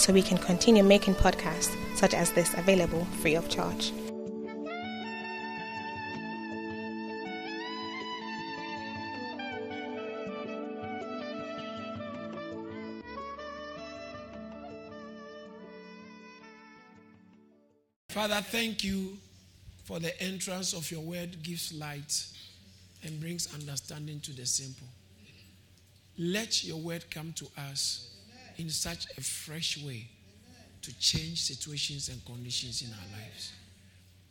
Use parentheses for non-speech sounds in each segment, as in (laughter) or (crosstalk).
so we can continue making podcasts such as this available free of charge. Father, thank you for the entrance of your word gives light and brings understanding to the simple. Let your word come to us in such a fresh way to change situations and conditions in our lives.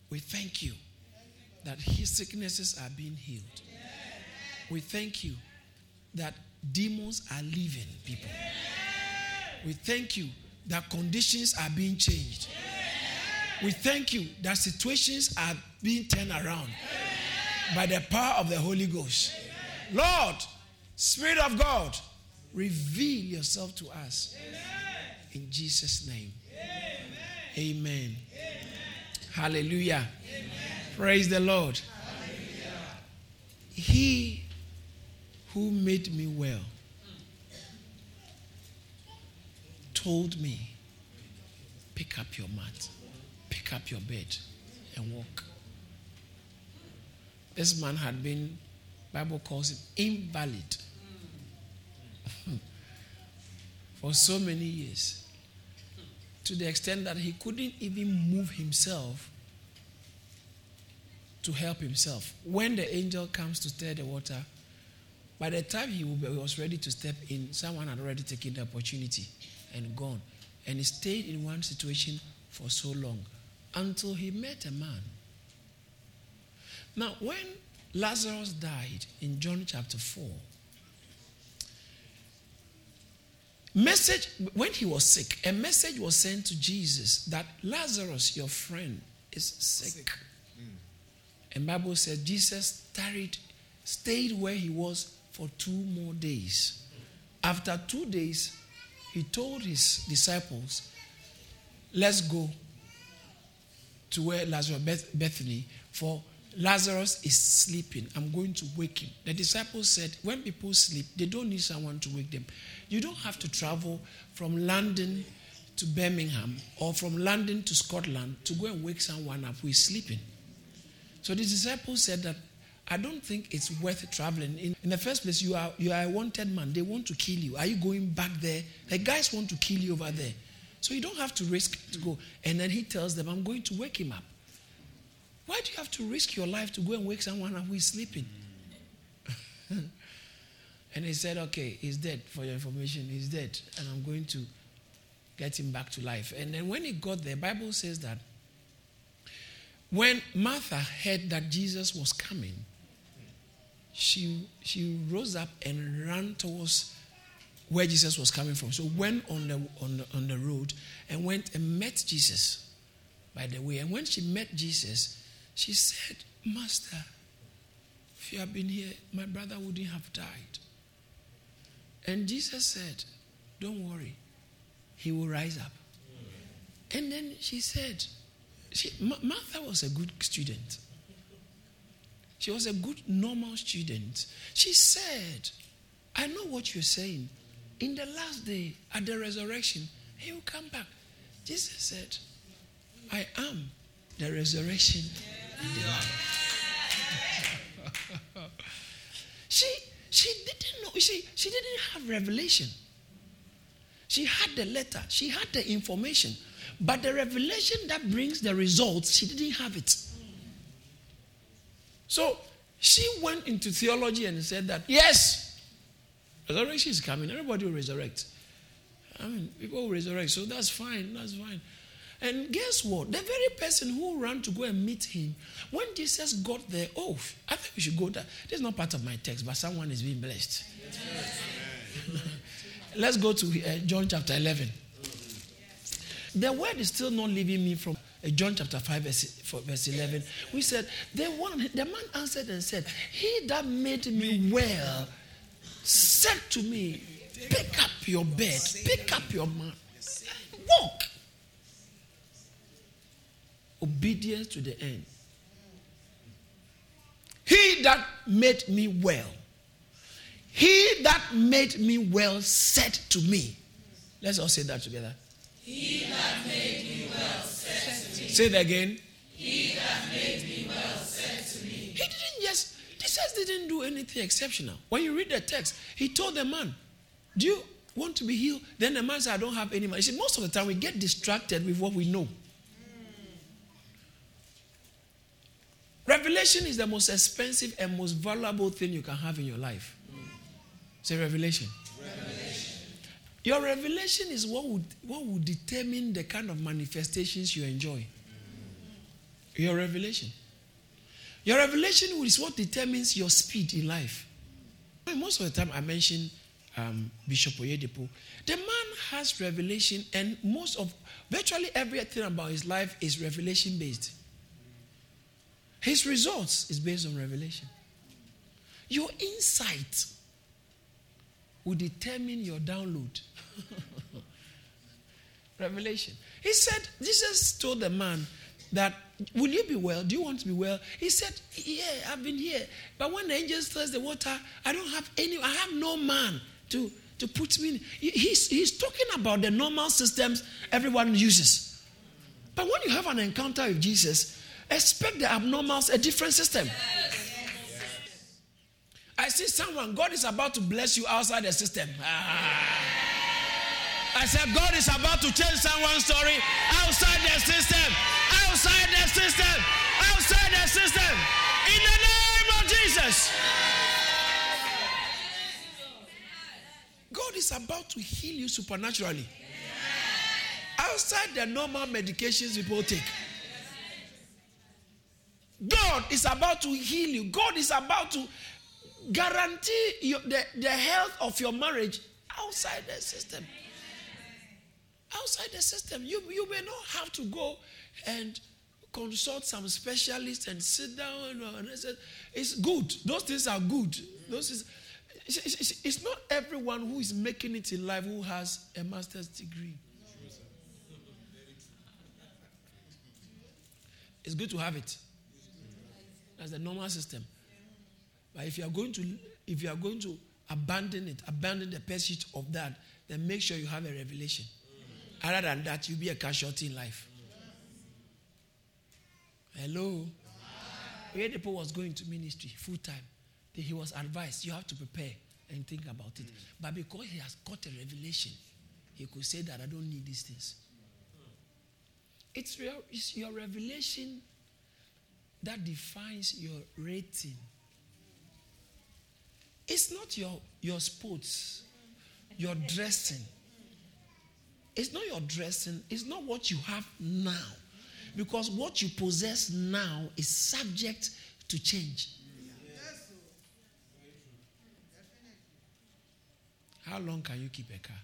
We thank you that his sicknesses are being healed. We thank you that demons are leaving people. We thank you that conditions are being changed. We thank you that situations are being turned around by the power of the Holy Ghost. Lord, Spirit of God, reveal yourself to us. In Jesus' name. Amen. Hallelujah. Praise the Lord. He who made me well told me, pick up your mat, pick up your bed, and walk. This man had been, Bible calls him invalid for so many years. To the extent that he couldn't even move himself to help himself. When the angel comes to stir the water, by the time he was ready to step in, someone had already taken the opportunity and gone. And he stayed in one situation for so long until he met a man. Now, when Lazarus died in John chapter 4, message when he was sick, a message was sent to Jesus that Lazarus, your friend, is sick. sick. Mm. And Bible said Jesus tarried, stayed where he was for two more days. After two days, he told his disciples, Let's go to where Lazarus Beth- Bethany, for Lazarus is sleeping. I'm going to wake him. The disciples said, When people sleep, they don't need someone to wake them. You don't have to travel from London to Birmingham or from London to Scotland to go and wake someone up who is sleeping. So the disciples said that I don't think it's worth traveling. In, in the first place, you are, you are a wanted man. They want to kill you. Are you going back there? The guys want to kill you over there. So you don't have to risk to go. And then he tells them, I'm going to wake him up. Why do you have to risk your life to go and wake someone up who is sleeping? (laughs) and he said, Okay, he's dead. For your information, he's dead. And I'm going to get him back to life. And then when he got there, the Bible says that when Martha heard that Jesus was coming, she, she rose up and ran towards where Jesus was coming from. So went on the, on the, on the road and went and met Jesus by the way. And when she met Jesus, she said, Master, if you had been here, my brother wouldn't have died. And Jesus said, Don't worry, he will rise up. And then she said, she, Martha was a good student. She was a good, normal student. She said, I know what you're saying. In the last day, at the resurrection, he will come back. Jesus said, I am the resurrection and (laughs) she, she didn't know, she, she didn't have revelation. She had the letter, she had the information, but the revelation that brings the results, she didn't have it. So she went into theology and said that, yes, Resurrection is coming. Everybody will resurrect. I mean, people will resurrect. So that's fine. That's fine. And guess what? The very person who ran to go and meet him, when Jesus got there, oh, I think we should go there. This is not part of my text, but someone is being blessed. (laughs) Let's go to uh, John chapter 11. The word is still not leaving me from uh, John chapter 5, verse, verse 11. We said, the, one, the man answered and said, He that made me well said to me, Pick up your bed, pick up your mat, walk. Obedience to the end. He that made me well, he that made me well said to me. Let's all say that together. He that made me well said to me. Say it again. He that made me well said to me. He didn't just, Jesus didn't do anything exceptional. When you read the text, he told the man, Do you want to be healed? Then the man said, I don't have any money. You see, most of the time we get distracted with what we know. Revelation is the most expensive and most valuable thing you can have in your life. Say revelation. revelation. Your revelation is what would, what would determine the kind of manifestations you enjoy. Your revelation. Your revelation is what determines your speed in life. Most of the time, I mention um, Bishop Oyedepo. The man has revelation, and most of virtually everything about his life is revelation based. His results is based on revelation. Your insight will determine your download. (laughs) revelation. He said, Jesus told the man that, Will you be well? Do you want to be well? He said, Yeah, I've been here. But when the angels thirst the water, I don't have any, I have no man to, to put me in. He's, he's talking about the normal systems everyone uses. But when you have an encounter with Jesus, Expect the abnormals, a different system. I see someone, God is about to bless you outside the system. Ah. I said, God is about to change someone's story outside the system. Outside the system. Outside the system. In the name of Jesus. God is about to heal you supernaturally. Outside the normal medications people take. God is about to heal you. God is about to guarantee you the, the health of your marriage outside the system. Outside the system. You, you may not have to go and consult some specialist and sit down. And it's good. Those things are good. Those is, it's, it's, it's not everyone who is making it in life who has a master's degree. It's good to have it. That's the normal system. But if you are going to if you are going to abandon it, abandon the pursuit of that, then make sure you have a revelation. Other than that, you'll be a casualty in life. Hello. Oyedepo was going to ministry full time. He was advised, you have to prepare and think about it. But because he has got a revelation, he could say that I don't need these things. It's real, it's your revelation that defines your rating. It's not your, your sports, your dressing. It's not your dressing, it's not what you have now. Because what you possess now is subject to change. How long can you keep a car?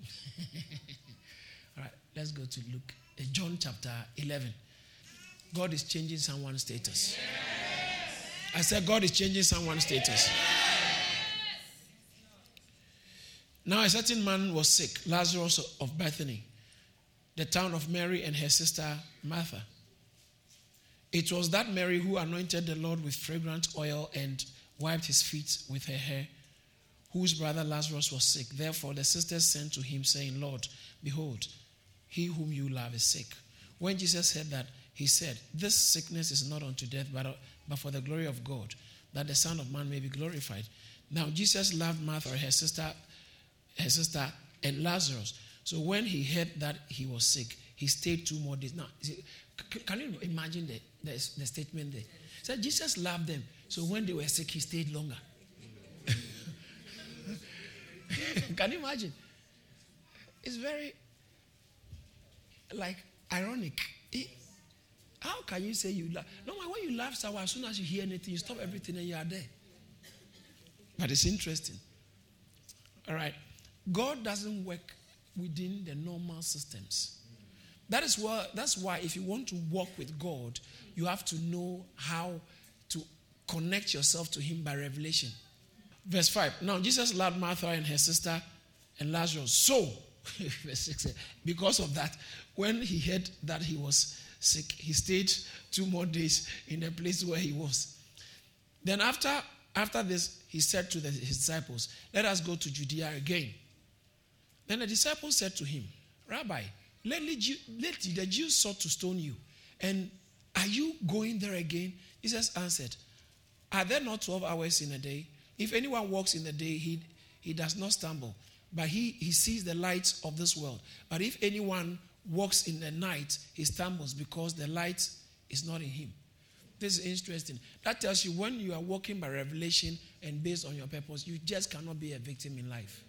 (laughs) All right, let's go to Luke Eh, John chapter 11. God is changing someone's status. I said, God is changing someone's status. Now, a certain man was sick, Lazarus of Bethany, the town of Mary and her sister Martha. It was that Mary who anointed the Lord with fragrant oil and wiped his feet with her hair, whose brother Lazarus was sick. Therefore, the sisters sent to him, saying, Lord, behold, he whom you love is sick. When Jesus said that, he said, This sickness is not unto death, but, but for the glory of God, that the Son of Man may be glorified. Now, Jesus loved Martha, her sister, her sister, and Lazarus. So when he heard that he was sick, he stayed two more days. Now, can you imagine the, the, the statement there? So Jesus loved them. So when they were sick, he stayed longer. (laughs) can you imagine? It's very like ironic. It, how can you say you laugh? No, when you laugh so as soon as you hear anything, you stop everything and you are there. But it's interesting. All right. God doesn't work within the normal systems. That is why that's why if you want to walk with God, you have to know how to connect yourself to him by revelation. Verse 5. Now Jesus loved Martha and her sister and Lazarus. So, (laughs) verse 6, eh, because of that, when he heard that he was sick, he stayed two more days in the place where he was. Then after after this, he said to the, his disciples, Let us go to Judea again. Then the disciples said to him, Rabbi, Lately, the Jews sought to stone you. And are you going there again? Jesus answered, Are there not 12 hours in a day? If anyone walks in the day, he, he does not stumble, but he, he sees the light of this world. But if anyone walks in the night, he stumbles because the light is not in him. This is interesting. That tells you when you are walking by revelation and based on your purpose, you just cannot be a victim in life.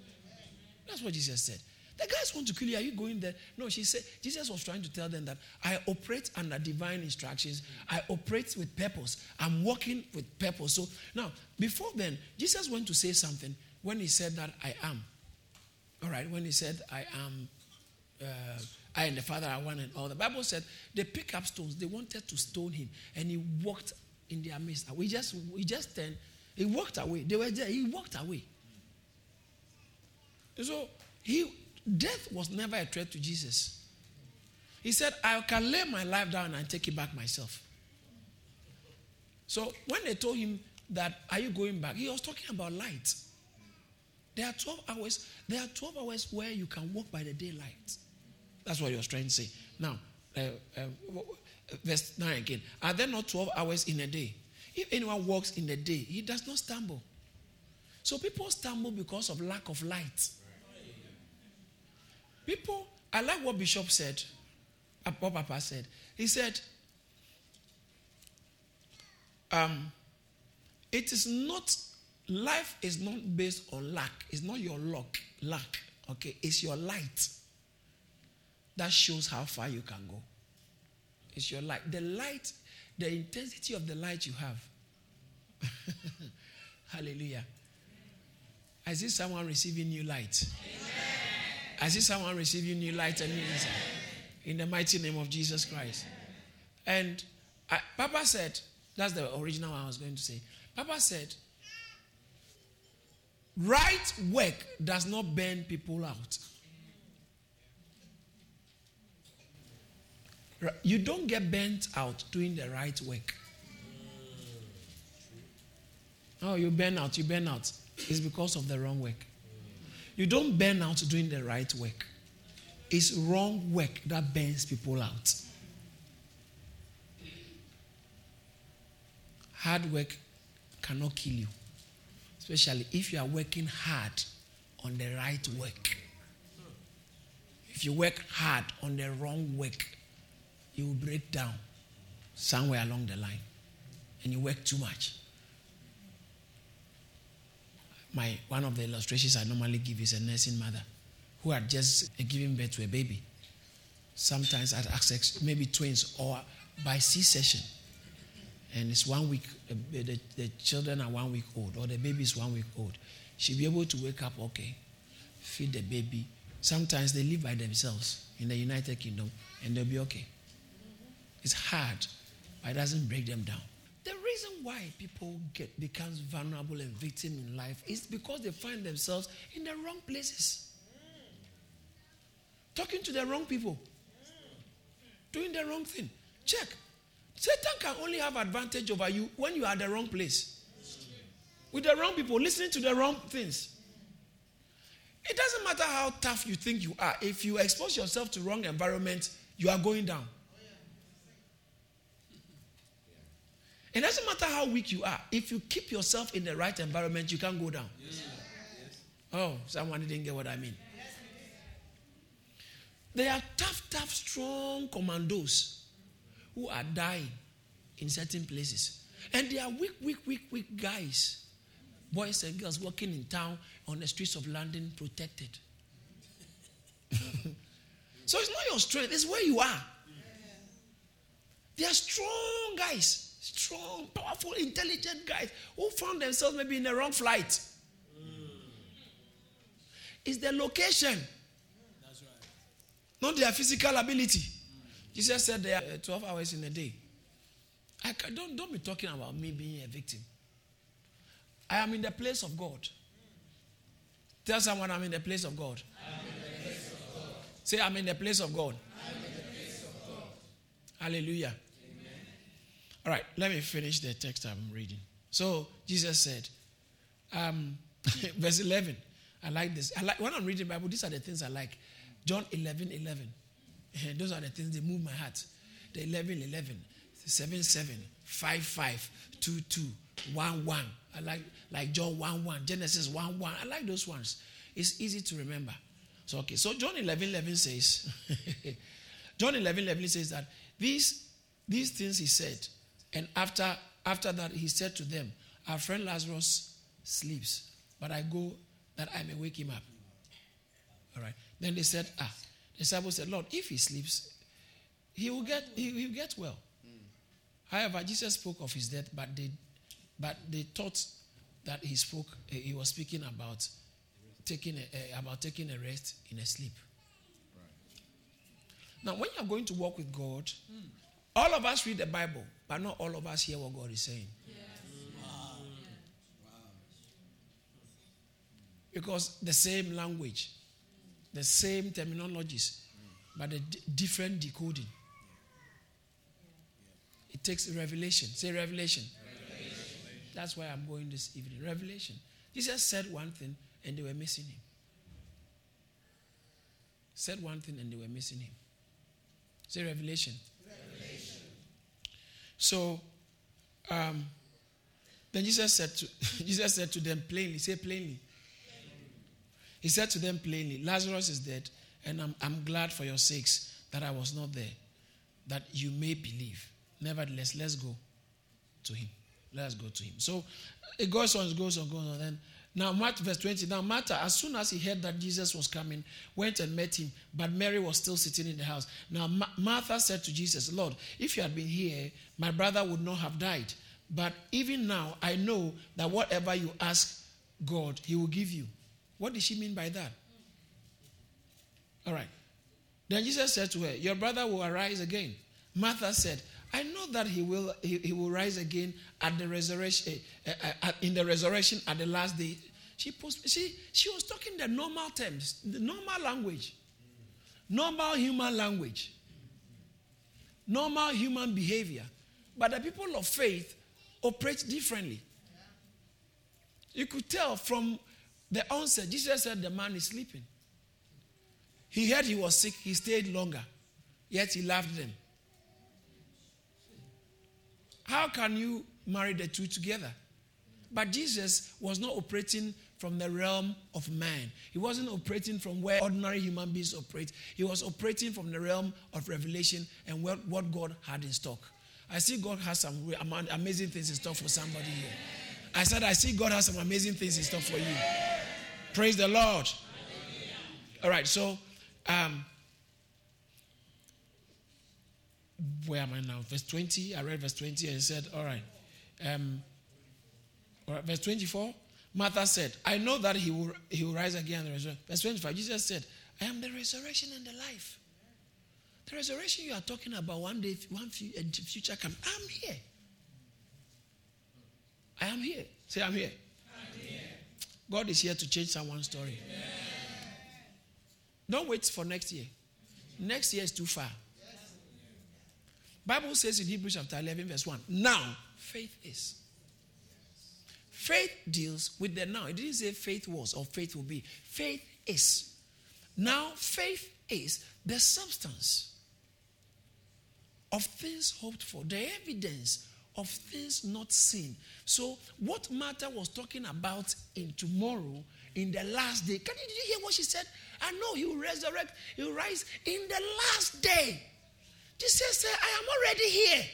That's what Jesus said. The guys want to kill you. Are you going there? No, she said, Jesus was trying to tell them that I operate under divine instructions. I operate with purpose. I'm working with purpose. So now, before then, Jesus went to say something when he said that I am. All right, when he said I am, uh, I and the Father are one and all. The Bible said they pick up stones. They wanted to stone him, and he walked in their midst. We just, we just turned. He walked away. They were there. He walked away. So he Death was never a threat to Jesus. He said, I can lay my life down and take it back myself. So when they told him that, Are you going back? He was talking about light. There are 12 hours. There are 12 hours where you can walk by the daylight. That's what was trying to say. Now, uh, uh, verse 9 again. Are there not 12 hours in a day? If anyone walks in the day, he does not stumble. So people stumble because of lack of light. People, I like what Bishop said, uh, what Papa said. He said, um, it is not, life is not based on luck. It's not your luck, luck, okay? It's your light that shows how far you can go. It's your light. The light, the intensity of the light you have. (laughs) Hallelujah. I see someone receiving new light. Amen. I see someone receiving new light and new insight in the mighty name of Jesus Christ. And I, Papa said, that's the original one I was going to say. Papa said, right work does not burn people out. You don't get burnt out doing the right work. Oh, you burn out, you burn out. It's because of the wrong work. You don't burn out doing the right work. It's wrong work that burns people out. Hard work cannot kill you, especially if you are working hard on the right work. If you work hard on the wrong work, you will break down somewhere along the line and you work too much my one of the illustrations I normally give is a nursing mother who had just given birth to a baby. Sometimes at access, maybe twins or by C-section, and it's one week. Uh, the, the children are one week old, or the baby is one week old. She'll be able to wake up, okay, feed the baby. Sometimes they live by themselves in the United Kingdom, and they'll be okay. It's hard, but it doesn't break them down The reason why people get becomes vulnerable and victim in life is because they find themselves in the wrong places. Talking to the wrong people. Doing the wrong thing. Check. Satan can only have advantage over you when you are at the wrong place. With the wrong people, listening to the wrong things. It doesn't matter how tough you think you are. If you expose yourself to wrong environment, you are going down. It doesn't matter how weak you are. If you keep yourself in the right environment, you can't go down. Oh, someone didn't get what I mean. They are tough, tough, strong commandos who are dying in certain places. And they are weak, weak, weak, weak guys, boys and girls walking in town on the streets of London protected. (laughs) so it's not your strength, it's where you are. They are strong guys strong, powerful, intelligent guys who found themselves maybe in the wrong flight. It's the location. not their physical ability. Jesus said there are 12 hours in a day. I can, don't, don't be talking about me being a victim. I am in the place of God. Tell someone I'm in the place of God. Say, I'm in the place of God. Place of God. Hallelujah. Amen. All right, let me finish the text I'm reading. So Jesus said, um, (laughs) verse 11. I like this. I like when I'm reading Bible. These are the things I like. John 11, 11. And those are the things that move my heart. The 11, 11, 7, 7, 5, 5, 2, 2, 1, 1. I like like John 1, 1, Genesis 1, 1. I like those ones. It's easy to remember. So okay. So John 11, 11 says, (laughs) John 11, 11 says that these these things he said, and after after that he said to them, our friend Lazarus sleeps, but I go that I may wake him up. All right. Then they said, Ah, the disciples said, Lord, if he sleeps, he will get he will get well. Mm. However, Jesus spoke of his death, but they but they thought that he spoke uh, he was speaking about taking a, uh, about taking a rest in a sleep. Right. Now, when you're going to walk with God, mm. all of us read the Bible, but not all of us hear what God is saying. Because the same language, the same terminologies, but a d- different decoding. It takes revelation. Say revelation. revelation. That's why I'm going this evening. Revelation. Jesus said one thing and they were missing him. Said one thing and they were missing him. Say revelation. revelation. So, um, then Jesus said to (laughs) Jesus said to them plainly. Say plainly. He said to them plainly, Lazarus is dead, and I'm, I'm glad for your sakes that I was not there, that you may believe. Nevertheless, let's go to him. Let's go to him. So it goes on, it goes on, goes on. Then now, Martha, verse 20. Now, Martha, as soon as he heard that Jesus was coming, went and met him, but Mary was still sitting in the house. Now, Ma- Martha said to Jesus, Lord, if you had been here, my brother would not have died. But even now, I know that whatever you ask God, he will give you. What did she mean by that? All right. Then Jesus said to her, Your brother will arise again. Martha said, I know that he will, he, he will rise again at the resurrection, uh, uh, in the resurrection at the last day. She, post, she, she was talking the normal terms, the normal language, normal human language, normal human behavior. But the people of faith operate differently. You could tell from the answer Jesus said the man is sleeping. He heard he was sick, he stayed longer, yet he loved them. How can you marry the two together? But Jesus was not operating from the realm of man. He wasn't operating from where ordinary human beings operate. He was operating from the realm of revelation and what, God had in stock. I see God has some amazing things in stock for somebody here. I said, I see God has some amazing things in store for you. Praise the Lord. All right, so um, where am I now? Verse 20. I read verse 20 and said, All right. Um, all right, verse 24. Martha said, I know that he will, he will rise again. Verse 25. Jesus said, I am the resurrection and the life. The resurrection you are talking about one day, one future come. I'm here. I am here. Say, I'm here. Here. God is here to change someone's story. Don't wait for next year. Next year is too far. Bible says in Hebrews chapter 11 verse 1, now faith is. Faith deals with the now. It didn't say faith was or faith will be. Faith is. Now faith is the substance of things hoped for, the evidence of things not seen. So, what Martha was talking about in tomorrow, in the last day, can you, did you hear what she said? I know he will resurrect, he will rise in the last day. Jesus said, I am already here.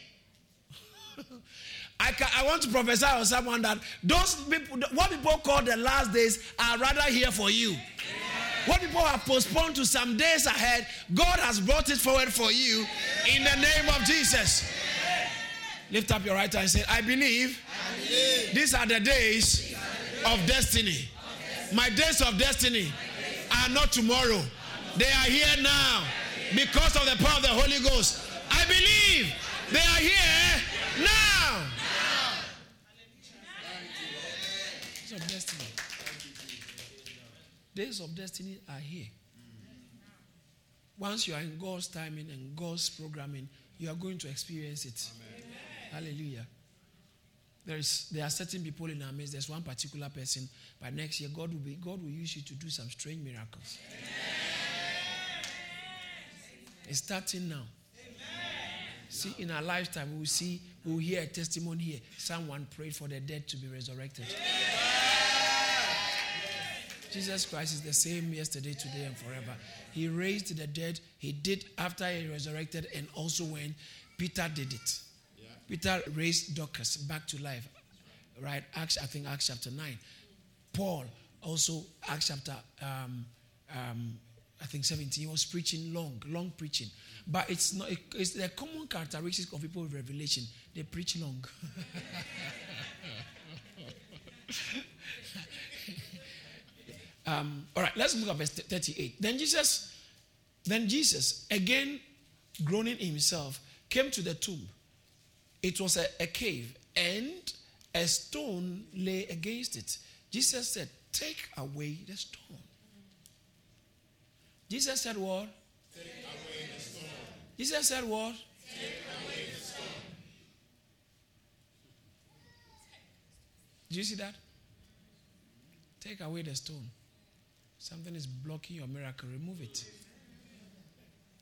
(laughs) I, can, I want to prophesy on someone that those people, what people call the last days, are rather here for you. What people have postponed to some days ahead, God has brought it forward for you in the name of Jesus. Lift up your right hand and say, I believe, I believe. these are the days of destiny. My days of destiny are not tomorrow, they are here now. because of the power of the Holy Ghost. I believe they are here now. Days of destiny. Days of destiny are here. Once you are in God's timing and God's programming, you are going to experience it. Amen. Hallelujah. There, is, there are certain people in our midst. There's one particular person. By next year, God will, be, God will use you to do some strange miracles. Amen. It's starting now. See, in our lifetime, we will see, we will hear a testimony here. Someone prayed for the dead to be resurrected. Jesus Christ is the same yesterday, today, and forever. He raised the dead. He did after he resurrected, and also when Peter did it. Peter raised Dorcas back to life. Right? Acts, I think Acts chapter 9. Paul also, Acts chapter um, um, I think 17, he was preaching long, long preaching. But it's not, it's the common characteristic of people with revelation. They preach long. (laughs) um, all right, let's look at verse 38. Then Jesus, then Jesus, again groaning himself, came to the tomb. It was a, a cave, and a stone lay against it. Jesus said, Take away the stone. Jesus said what? Take away the stone. Jesus said what? Take away the stone. Do you see that? Take away the stone. Something is blocking your miracle. Remove it.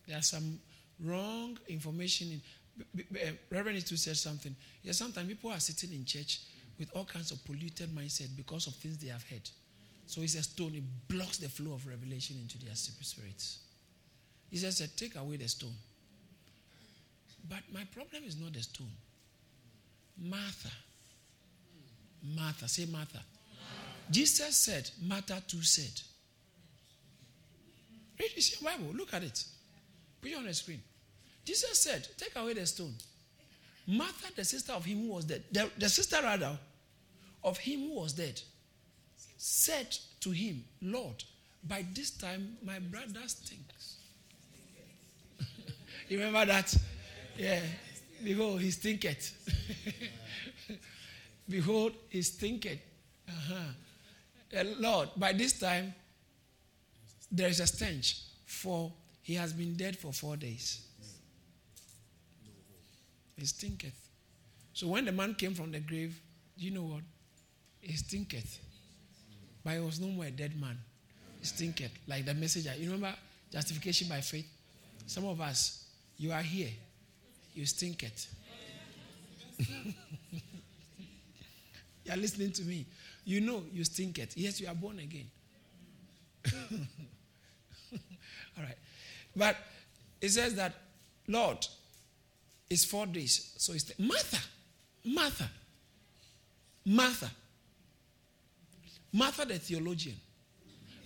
There's some wrong information. In, Eh, Reverend to said something. Yeah, sometimes people are sitting in church with all kinds of polluted mindset because of things they have heard. So he says, stone, it blocks the flow of revelation into their spirits. He says, take away the stone. But my problem is not the stone. Martha. Martha. Say Martha. Martha. Jesus said, Martha too said. Read your Bible. Look at it. Put it on the screen. Jesus said, Take away the stone. Martha, the sister of him who was dead, the, the sister rather of him who was dead, said to him, Lord, by this time my brother stinks. (laughs) you remember that? Yeah. Behold, he stinketh. (laughs) Behold, he stinketh. Uh-huh. Uh, Lord, by this time there is a stench, for he has been dead for four days. He stinketh. So when the man came from the grave, you know what? He stinketh. But he was no more a dead man. He stinketh. Like the messenger. You remember justification by faith? Some of us, you are here. You stinketh. (laughs) you are listening to me. You know you stinketh. Yes, you are born again. (laughs) All right. But it says that, Lord, it's four days. So it's Martha, Martha, Martha Martha, the theologian.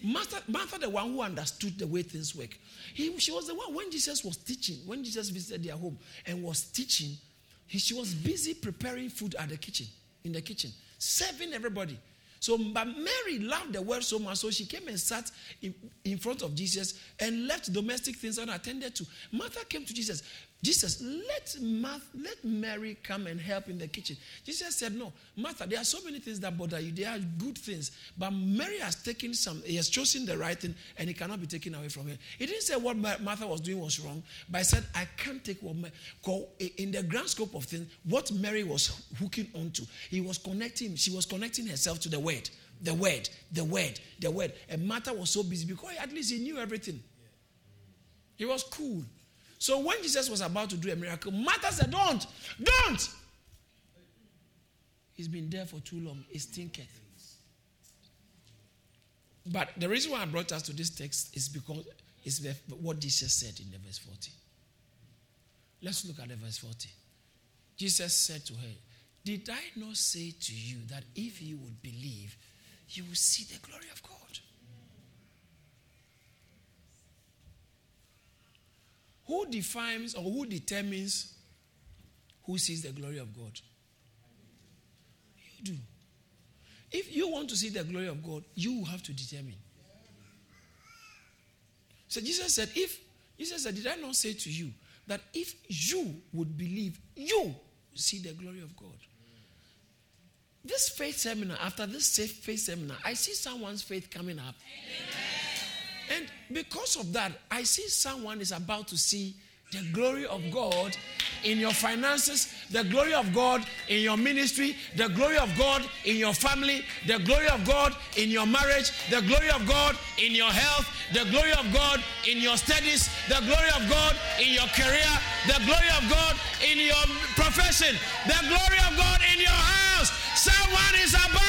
Martha, Martha, the one who understood the way things work. He, she was the one when Jesus was teaching, when Jesus visited their home and was teaching, he, she was busy preparing food at the kitchen, in the kitchen, serving everybody. So, but Mary loved the word so much, so she came and sat in, in front of Jesus and left domestic things unattended to. Martha came to Jesus. Jesus, let, Martha, let Mary come and help in the kitchen. Jesus said, No, Martha, there are so many things that bother you. They are good things. But Mary has taken some, he has chosen the right thing, and it cannot be taken away from her. He didn't say what Martha was doing was wrong, but he said, I can't take what in the grand scope of things, what Mary was hooking onto. He was connecting, she was connecting herself to the word. The word, the word, the word. And Martha was so busy because at least he knew everything. He was cool. So when Jesus was about to do a miracle, Martha said, Don't, don't. He's been there for too long. It stinketh. But the reason why I brought us to this text is because it's what Jesus said in the verse 40. Let's look at the verse 40. Jesus said to her, Did I not say to you that if you would believe, you will see the glory of God? Who defines or who determines who sees the glory of God? You do. If you want to see the glory of God, you have to determine. So Jesus said, if Jesus said, Did I not say to you that if you would believe, you see the glory of God? This faith seminar, after this faith seminar, I see someone's faith coming up. Amen. And because of that, I see someone is about to see the glory of God in your finances, the glory of God in your ministry, the glory of God in your family, the glory of God in your marriage, the glory of God in your health, the glory of God in your studies, the glory of God in your career, the glory of God in your profession, the glory of God in your house. Someone is about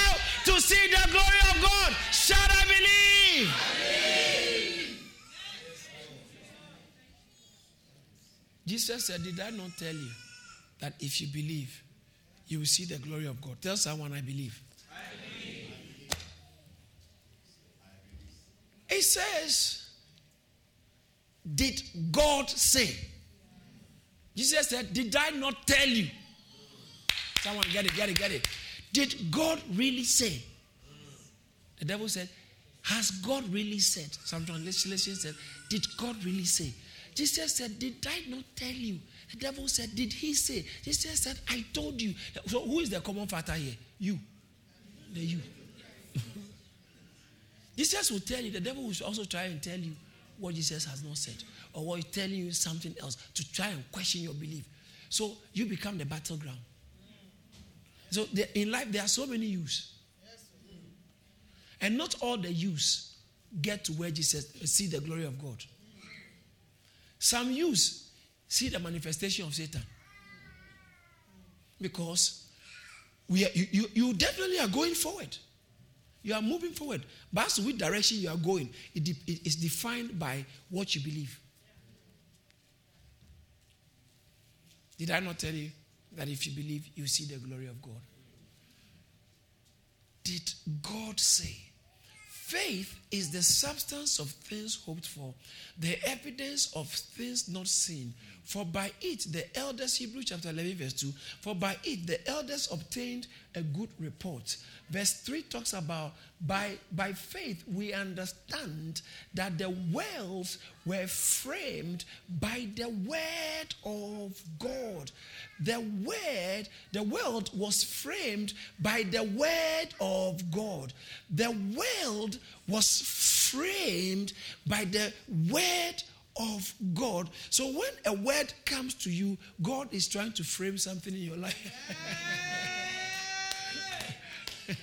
Jesus said, Did I not tell you that if you believe, you will see the glory of God? Tell someone, I believe. I believe. It says, Did God say? Jesus said, Did I not tell you? Someone get it, get it, get it. Did God really say? The devil said, Has God really said? Some translations said, Did God really say? Jesus said, Did I not tell you? The devil said, Did he say? Jesus said, I told you. So who is the common factor here? You. The you. (laughs) Jesus will tell you, the devil will also try and tell you what Jesus has not said, or what he's telling you something else to try and question your belief. So you become the battleground. So in life, there are so many yous. And not all the yous get to where Jesus see the glory of God. Some use see the manifestation of Satan. Because we are, you, you, you definitely are going forward. You are moving forward. But as to which direction you are going, it, de- it is defined by what you believe. Did I not tell you that if you believe, you see the glory of God? Did God say? Faith is the substance of things hoped for, the evidence of things not seen. For by it the elders, Hebrews chapter 11, verse 2, for by it the elders obtained a good report. Verse 3 talks about by, by faith we understand that the worlds were framed by the word of God. The word, the world was framed by the word of God. The world was framed by the word of God. So when a word comes to you, God is trying to frame something in your life. (laughs)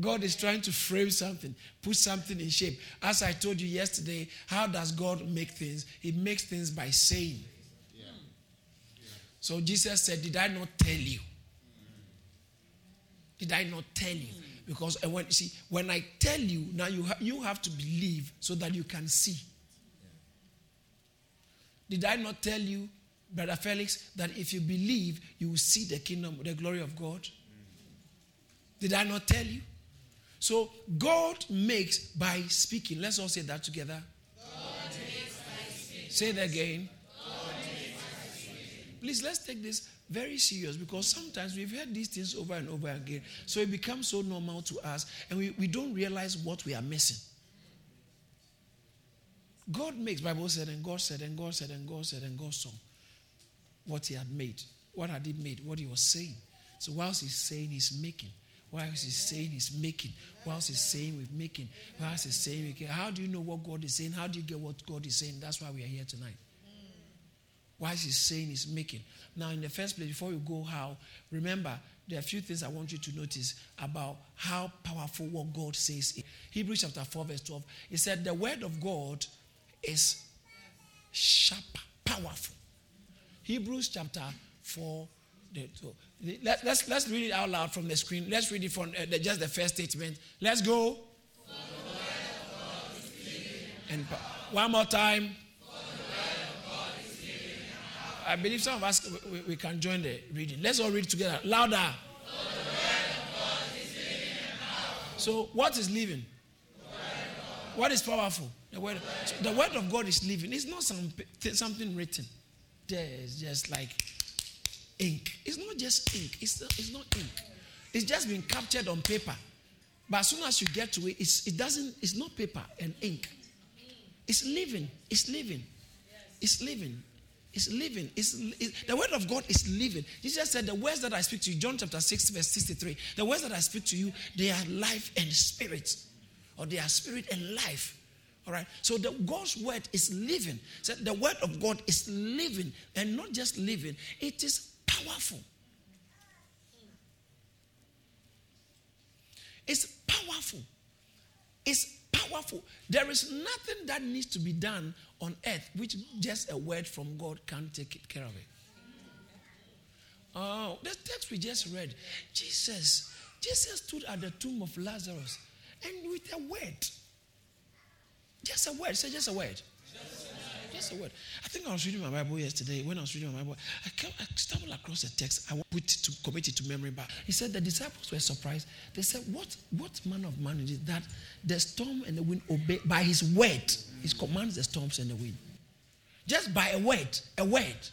God is trying to frame something, put something in shape. As I told you yesterday, how does God make things? He makes things by saying. Yeah. Yeah. So Jesus said, Did I not tell you? Did I not tell you? Because uh, when see, when I tell you, now you, ha- you have to believe so that you can see. Did I not tell you, Brother Felix, that if you believe, you will see the kingdom, the glory of God? Did I not tell you? So God makes by speaking. Let's all say that together. God makes by speaking. Say it again. Please let's take this very serious because sometimes we've heard these things over and over again. So it becomes so normal to us and we, we don't realize what we are missing. God makes, Bible said, and God said, and God said, and God said, and God saw what he had made. What had he made? What he was saying. So whilst he's saying, he's making. Whilst he's saying, he's making. Whilst he's saying, we're making. Whilst he's saying, we. How do you know what God is saying? How do you get what God is saying? That's why we are here tonight. Whilst he's saying, he's making. Now, in the first place, before you go how, remember, there are a few things I want you to notice about how powerful what God says. In Hebrews chapter 4, verse 12. He said, The word of God is sharp, powerful. Hebrews chapter 4. The, so, let, us let's, let's read it out loud from the screen. Let's read it from uh, the, just the first statement. Let's go. And one more time. I believe some of us we, we, can join the reading. Let's all read together. Louder. So, what is living? What is powerful? The word, the word of God is living. It's not some, something written. There is just like ink. It's not just ink. It's not, it's not ink. It's just been captured on paper. But as soon as you get to it, it doesn't. It's not paper and ink. It's living. It's living. It's living. It's living. It's, it, the word of God is living. Jesus said, The words that I speak to you, John chapter 6, verse 63, the words that I speak to you, they are life and spirit. Or they are spirit and life. All right. So the God's word is living. So the word of God is living. And not just living, it is powerful. It's powerful. It's powerful. There is nothing that needs to be done on earth which just a word from God can't take care of it. Oh, the text we just read, Jesus, Jesus stood at the tomb of Lazarus and with a word, just a word, say just a word. Just a word. I think I was reading my Bible yesterday. When I was reading my Bible, I, came, I stumbled across a text. I put to commit it to memory. But he said the disciples were surprised. They said, "What? What man of man is that the storm and the wind obey by his word? He commands the storms and the wind. Just by a word, a word.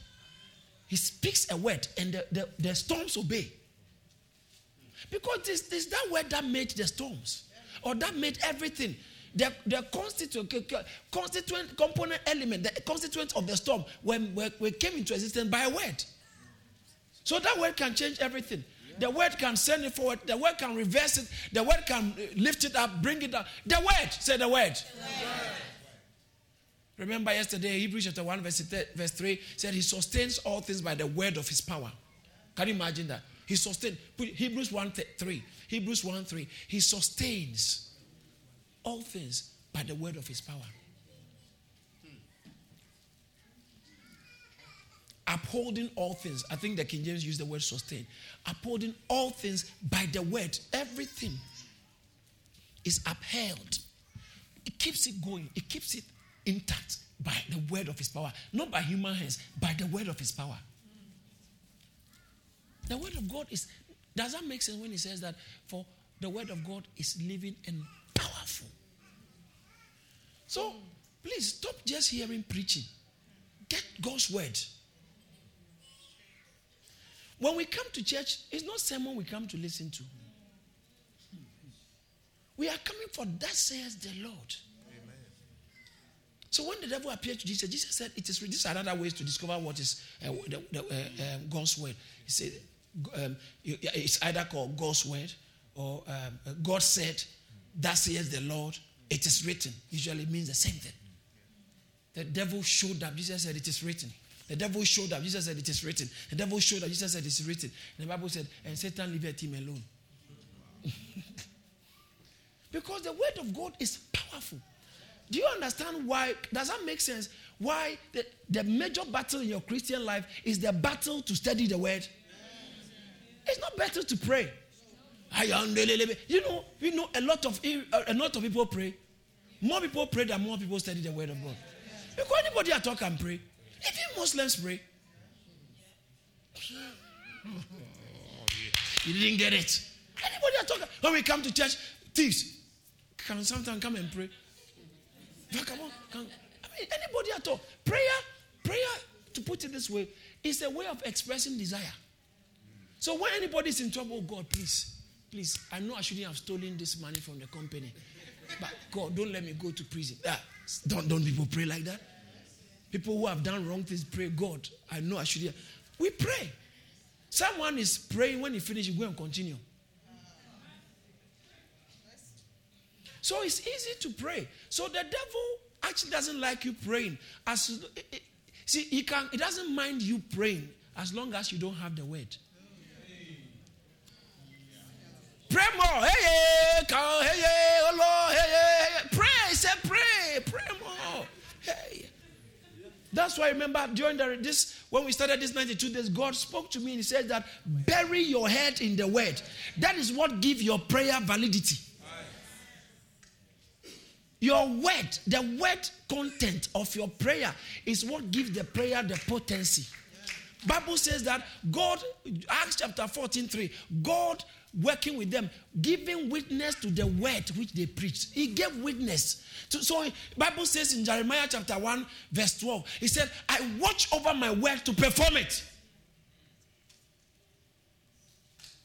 He speaks a word, and the, the, the storms obey. Because this, this that word that made the storms, or that made everything the, the constituent, constituent component element, the constituent of the storm, when we came into existence by a word. So that word can change everything. The word can send it forward. The word can reverse it. The word can lift it up, bring it up. The word, say the word. The word. Remember yesterday, Hebrews chapter 1, verse, verse 3 said, He sustains all things by the word of His power. Can you imagine that? He sustains. Hebrews 1 3. Hebrews 1 3. He sustains all things by the word of his power. Upholding all things. I think the King James used the word sustain. Upholding all things by the word. Everything is upheld. It keeps it going, it keeps it intact by the word of his power. Not by human hands, by the word of his power. The word of God is. Does that make sense when he says that? For the word of God is living and powerful. So please stop just hearing preaching. Get God's word. When we come to church, it's not sermon we come to listen to. We are coming for that says the Lord. Amen. So when the devil appeared to Jesus, Jesus said, "It is these are other ways to discover what is uh, the, the, uh, um, God's word." He said, um, "It's either called God's word or um, God said, that says the Lord." It is written. Usually means the same thing. The devil showed up. Jesus said, It is written. The devil showed up. Jesus said, It is written. The devil showed up. Jesus said, It is written. And the Bible said, And Satan left him alone. (laughs) because the word of God is powerful. Do you understand why? Does that make sense? Why the, the major battle in your Christian life is the battle to study the word? It's not better to pray. You know, we know a lot of a lot of people pray. More people pray than more people study the word of God. Because anybody at all can pray. Even Muslims pray. (laughs) you didn't get it. Anybody at all. When we come to church, thieves can sometimes come and pray. Come on, come. I mean, anybody at all. Prayer, prayer, to put it this way, is a way of expressing desire. So when anybody's in trouble, God, please, please, I know I shouldn't have stolen this money from the company. But God, don't let me go to prison. Ah, don't, don't people pray like that? People who have done wrong things pray, God, I know I should hear. We pray. Someone is praying, when he finishes, go and continue. So it's easy to pray. So the devil actually doesn't like you praying. As see, he can he doesn't mind you praying as long as you don't have the word. Pray more. Hey, hey, come, hey, hey, oh Lord, hey, hey, hey. Pray. Say pray. Pray more. Hey. That's why I remember during the, this when we started this 92 days, God spoke to me and He said that bury your head in the word. That is what gives your prayer validity. Your word, the word content of your prayer is what gives the prayer the potency. Bible says that God, Acts chapter 14, 3, God working with them, giving witness to the word which they preached. He gave witness. To, so Bible says in Jeremiah chapter 1, verse 12, he said, I watch over my word to perform it.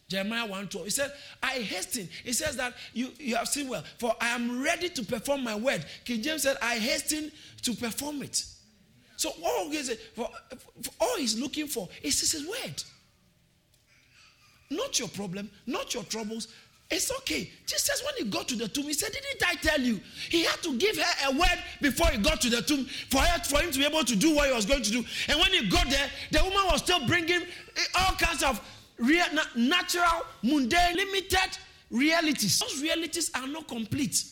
Jeremiah 1 12. He said, I hasten. He says that you, you have seen well, for I am ready to perform my word. King James said, I hasten to perform it. So all for, for all he's looking for is his word. Not your problem, not your troubles. It's okay. Jesus, when he got to the tomb, he said, Didn't I tell you? He had to give her a word before he got to the tomb for, her, for him to be able to do what he was going to do. And when he got there, the woman was still bringing all kinds of real, natural, mundane, limited realities. Those realities are not complete,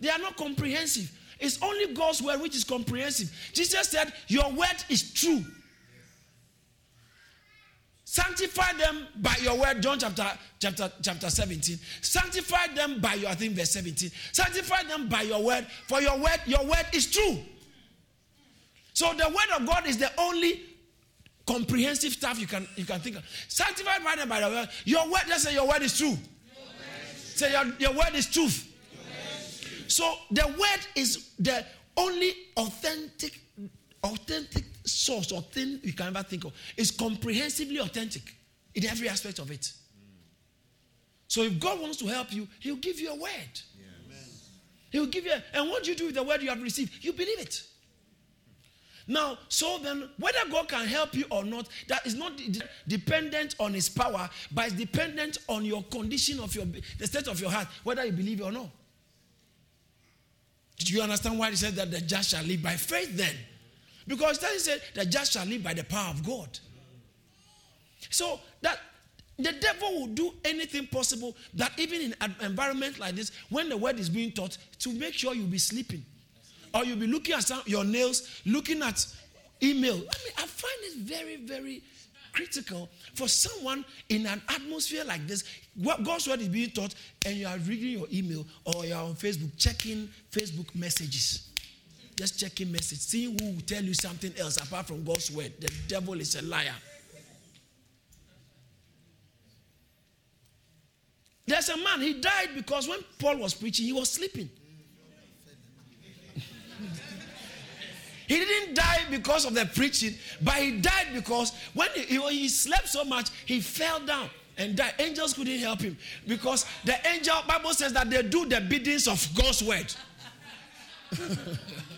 they are not comprehensive. It's only God's word which is comprehensive. Jesus said, Your word is true. Sanctify them by your word, John chapter, chapter, chapter 17. Sanctify them by your, I think, verse 17. Sanctify them by your word, for your word, your word is true. So the word of God is the only comprehensive stuff you can you can think of. Sanctify by them by the word. Your word, let's say your word is true. Say your, your word is truth. So the word is the only authentic, authentic source or thing you can ever think of. It's comprehensively authentic in every aspect of it. Mm. So if God wants to help you, He'll give you a word. He'll give you, a, and what do you do with the word you have received, you believe it. Now, so then, whether God can help you or not, that is not dependent on His power, but it's dependent on your condition of your, the state of your heart, whether you believe it or not. Do you understand why He said that the just shall live by faith then? Because that He said the just shall live by the power of God. So that the devil will do anything possible that even in an environment like this, when the word is being taught, to make sure you'll be sleeping. Or you'll be looking at some, your nails, looking at email. I mean, I find it very, very critical for someone in an atmosphere like this. What God's word is being taught, and you are reading your email or you're on Facebook, checking Facebook messages. Just checking message, seeing who will tell you something else apart from God's word. The devil is a liar. There's a man, he died because when Paul was preaching, he was sleeping. He didn't die because of the preaching, but he died because when he, he, slept so much, he fell down and died. Angels couldn't help him because the angel Bible says that they do the biddings of God's word. (laughs)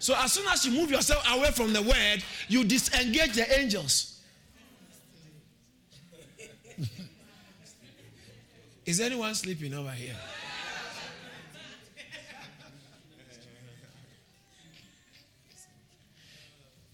so as soon as you move yourself away from the word, you disengage the angels. (laughs) Is anyone sleeping over here?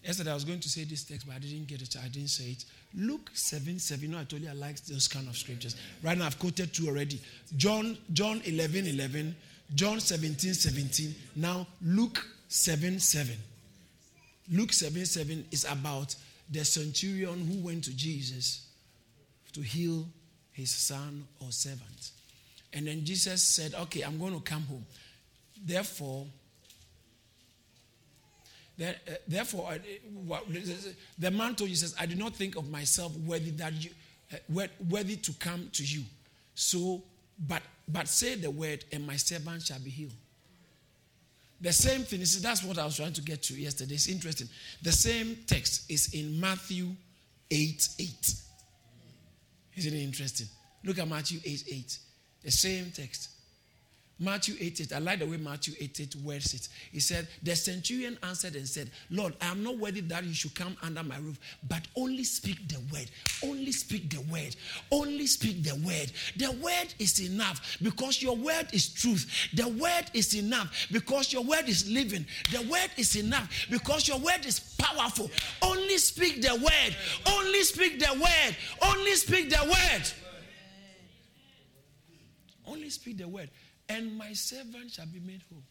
Yesterday I was going to say this text, but I didn't get it. I didn't say it. Luke 7 7. You know, I told you I like those kind of scriptures. Right now I've quoted two already. John, John 11 11, John 17 17. Now Luke 7 7. Luke 7 7 is about the centurion who went to Jesus to heal his son or servant. And then Jesus said, Okay, I'm going to come home. Therefore, uh, therefore, the man told Jesus, I do not think of myself worthy that you, uh, worthy to come to you. So, but but say the word, and my servant shall be healed. The same thing is that's what I was trying to get to yesterday. It's interesting. The same text is in Matthew 8 8. Isn't it interesting? Look at Matthew 8 8. The same text. Matthew 8 8. I like the way Matthew 8 8 words it. He said, The centurion answered and said, Lord, I am not worthy that you should come under my roof, but only speak the word. Only speak the word. Only speak the word. The word is enough because your word is truth. The word is enough because your word is living. The word is enough because your word is powerful. Only speak the word. Only speak the word. Only speak the word. Only speak the word and my servant shall be made whole.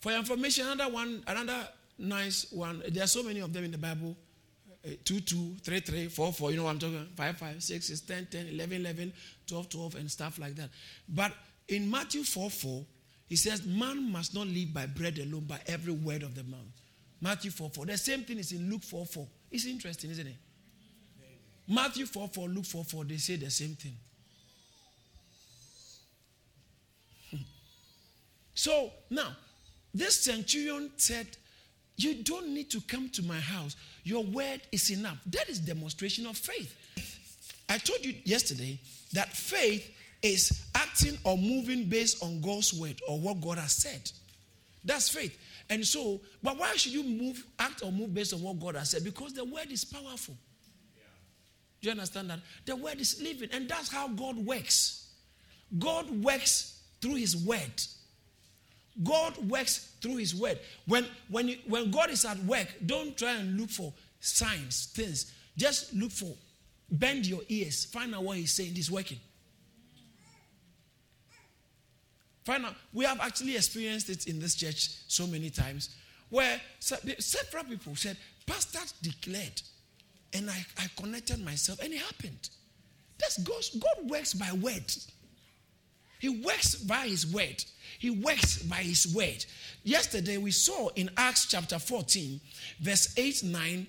For information, another one, another nice one. There are so many of them in the Bible. Uh, 2, 2, 3, 3, 4, 4, you know what I'm talking 5, 5, 6, 6, 10, 10, 11, 11, 12, 12, and stuff like that. But in Matthew 4, 4, he says, Man must not live by bread alone, by every word of the mouth. Matthew 4, 4. The same thing is in Luke 4, 4. It's interesting, isn't it? Matthew 4, 4, Luke 4, 4, they say the same thing. So now, this centurion said, You don't need to come to my house. Your word is enough. That is demonstration of faith. I told you yesterday that faith is acting or moving based on God's word or what God has said. That's faith. And so, but why should you move, act or move based on what God has said? Because the word is powerful. Do you understand that? The word is living, and that's how God works. God works through his word. God works through his word. When, when, you, when God is at work, don't try and look for signs, things. Just look for, bend your ears, find out what he's saying. He's working. Find out. We have actually experienced it in this church so many times where several people said, Pastor declared, and I, I connected myself, and it happened. That's God. God works by word. He works by his word. He works by his word. Yesterday we saw in Acts chapter 14, verse 8, 9,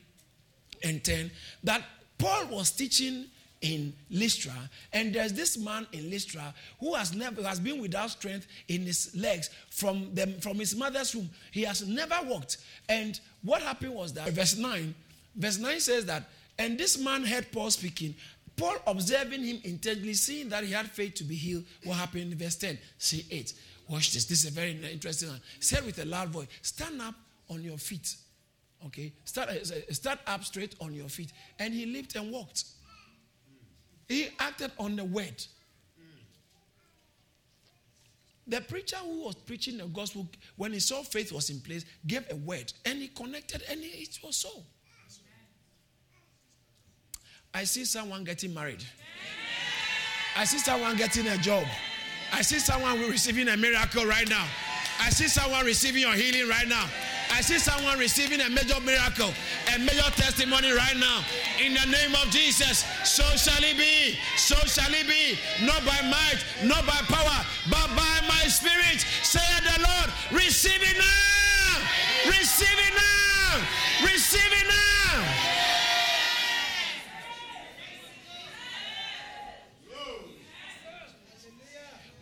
and 10, that Paul was teaching in Lystra, and there's this man in Lystra who has never has been without strength in his legs from them from his mother's womb. He has never walked. And what happened was that verse 9, verse 9 says that, and this man heard Paul speaking. Paul observing him intently, seeing that he had faith to be healed. What happened in verse 10? See 8. Watch this. This is a very interesting one. Said with a loud voice, Stand up on your feet. Okay? Start, uh, start up straight on your feet. And he leaped and walked. He acted on the word. The preacher who was preaching the gospel, when he saw faith was in place, gave a word and he connected and it was so. I see someone getting married. I see someone getting a job. I see someone receiving a miracle right now. I see someone receiving your healing right now. I see someone receiving a major miracle, a major testimony right now. In the name of Jesus, so shall it be. So shall it be. Not by might, not by power, but by my spirit, saith the Lord. Receive it now. Receive it now. Receive it now.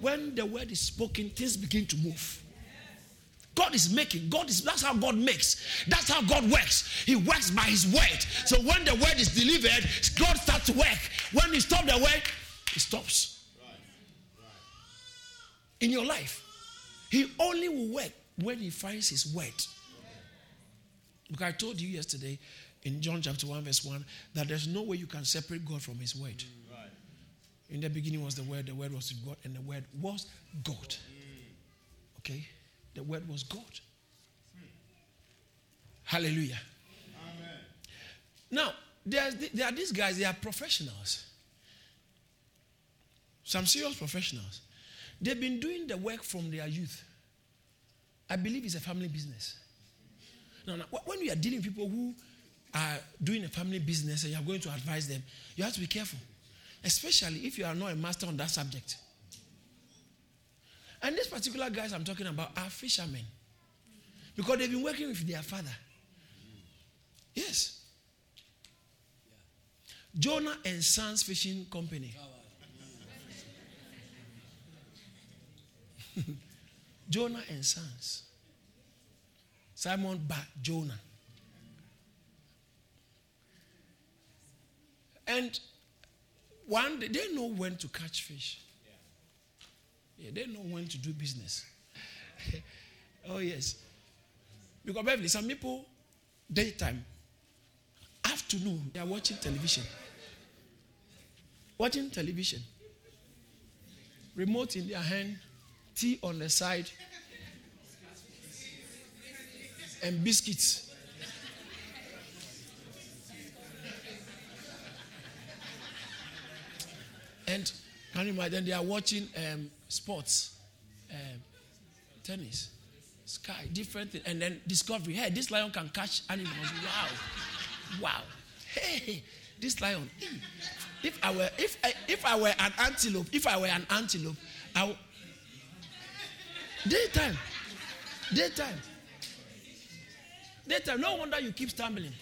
When the word is spoken, things begin to move. God is making. God is that's how God makes. That's how God works. He works by his word. So when the word is delivered, God starts to work. When he stops the work, he stops. In your life, he only will work when he finds his word. Because I told you yesterday in John chapter 1, verse 1, that there's no way you can separate God from his word. In the beginning was the word, the word was God, and the word was God. Okay? The word was God. Hallelujah. Amen. Now, there are these guys, they are professionals. Some serious professionals. They've been doing the work from their youth. I believe it's a family business. Now, now, when we are dealing with people who are doing a family business and you are going to advise them, you have to be careful, especially if you are not a master on that subject. And these particular guys I'm talking about are fishermen. Because they've been working with their father. Yes. Jonah and Sons Fishing Company. (laughs) Jonah and Sons. Simon Bar Jonah. And one, they know when to catch fish. Yeah, they know when to do business. (laughs) oh, yes. Because Beverly, some people, daytime, afternoon, they are watching television. Watching television. Remote in their hand, tea on the side, and biscuits. And can you imagine? They are watching um, sports, um, tennis, sky, different things. And then discovery. Hey, this lion can catch animals. Wow. Wow. Hey, this lion. If I were if I, if I were an antelope, if I were an antelope, I w- daytime, daytime, daytime. No wonder you keep stumbling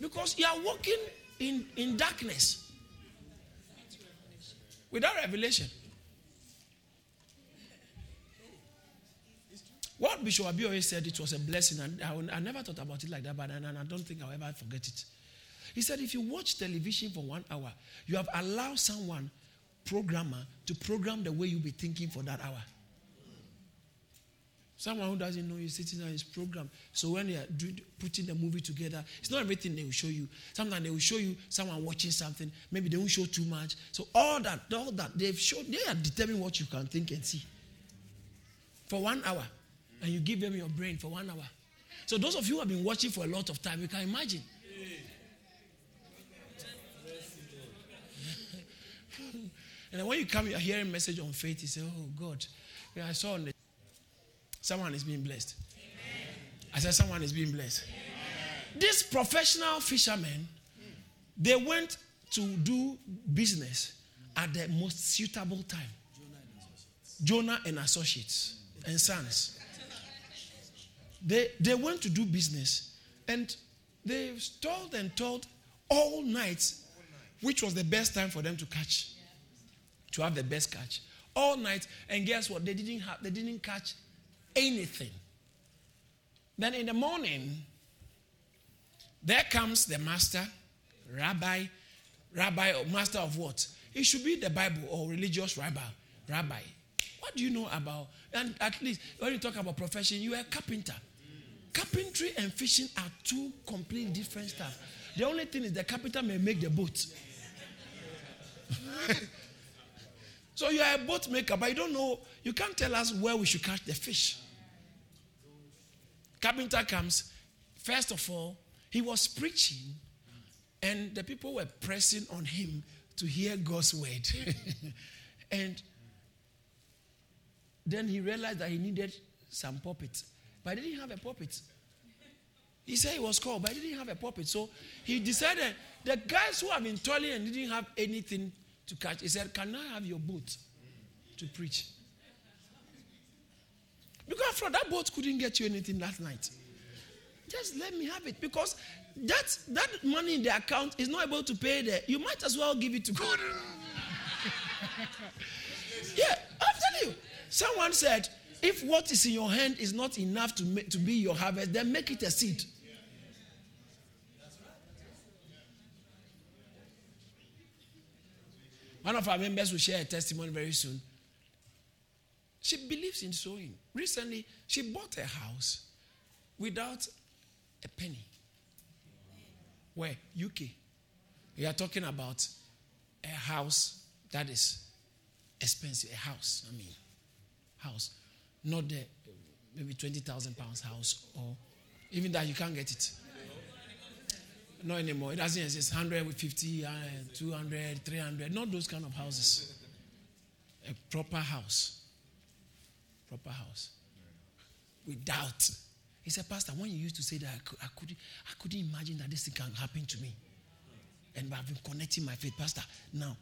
because you are walking in in darkness without revelation. What Bishop Abioye said, it was a blessing, and I, I never thought about it like that, but and I don't think I'll ever forget it. He said, if you watch television for one hour, you have allowed someone, programmer, to program the way you'll be thinking for that hour. Someone who doesn't know you sitting on his program. So when they are putting the movie together, it's not everything they will show you. Sometimes they will show you someone watching something. Maybe they won't show too much. So all that, all that they've shown, they are determining what you can think and see. For one hour, and you give them your brain for one hour. So those of you who have been watching for a lot of time, you can imagine. (laughs) and then when you come, you're hearing a message on faith, you say, "Oh God, yeah, I saw on the Someone is being blessed. Amen. I said, Someone is being blessed. These professional fishermen, they went to do business at the most suitable time. Jonah and associates and sons. They, they went to do business and they told and told all night, which was the best time for them to catch, to have the best catch. All night, and guess what? They didn't have, they didn't catch anything. Then in the morning, there comes the master, rabbi, rabbi or master of what? It should be the Bible or religious rabbi. Rabbi. What do you know about? And at least when you talk about profession, you are a carpenter. Carpentry and fishing are two completely different stuff. The only thing is the carpenter may make the boat. (laughs) so you are a boat maker, but you don't know, you can't tell us where we should catch the fish. Carpenter comes. First of all, he was preaching, and the people were pressing on him to hear God's word. (laughs) and then he realized that he needed some puppets, but he didn't have a puppet. He said he was called, but he didn't have a puppet. So he decided the guys who have been toiling and didn't have anything to catch, he said, Can I have your boat to preach? Because from that boat couldn't get you anything that night. Just let me have it. Because that, that money in the account is not able to pay the. You might as well give it to God. (laughs) yeah, I'm telling you. Someone said, if what is in your hand is not enough to, to be your harvest, then make it a seed. One of our members will share a testimony very soon. She believes in sowing. Recently, she bought a house without a penny. Where? UK. We are talking about a house that is expensive. A house, I mean, house. Not the maybe 20,000 pounds house or even that you can't get it. Not anymore. It doesn't exist. 150, uh, 200, 300. Not those kind of houses. A proper house proper house. Without. He said, Pastor, when you used to say that, I, could, I, couldn't, I couldn't imagine that this thing can happen to me. And I've been connecting my faith. Pastor, now,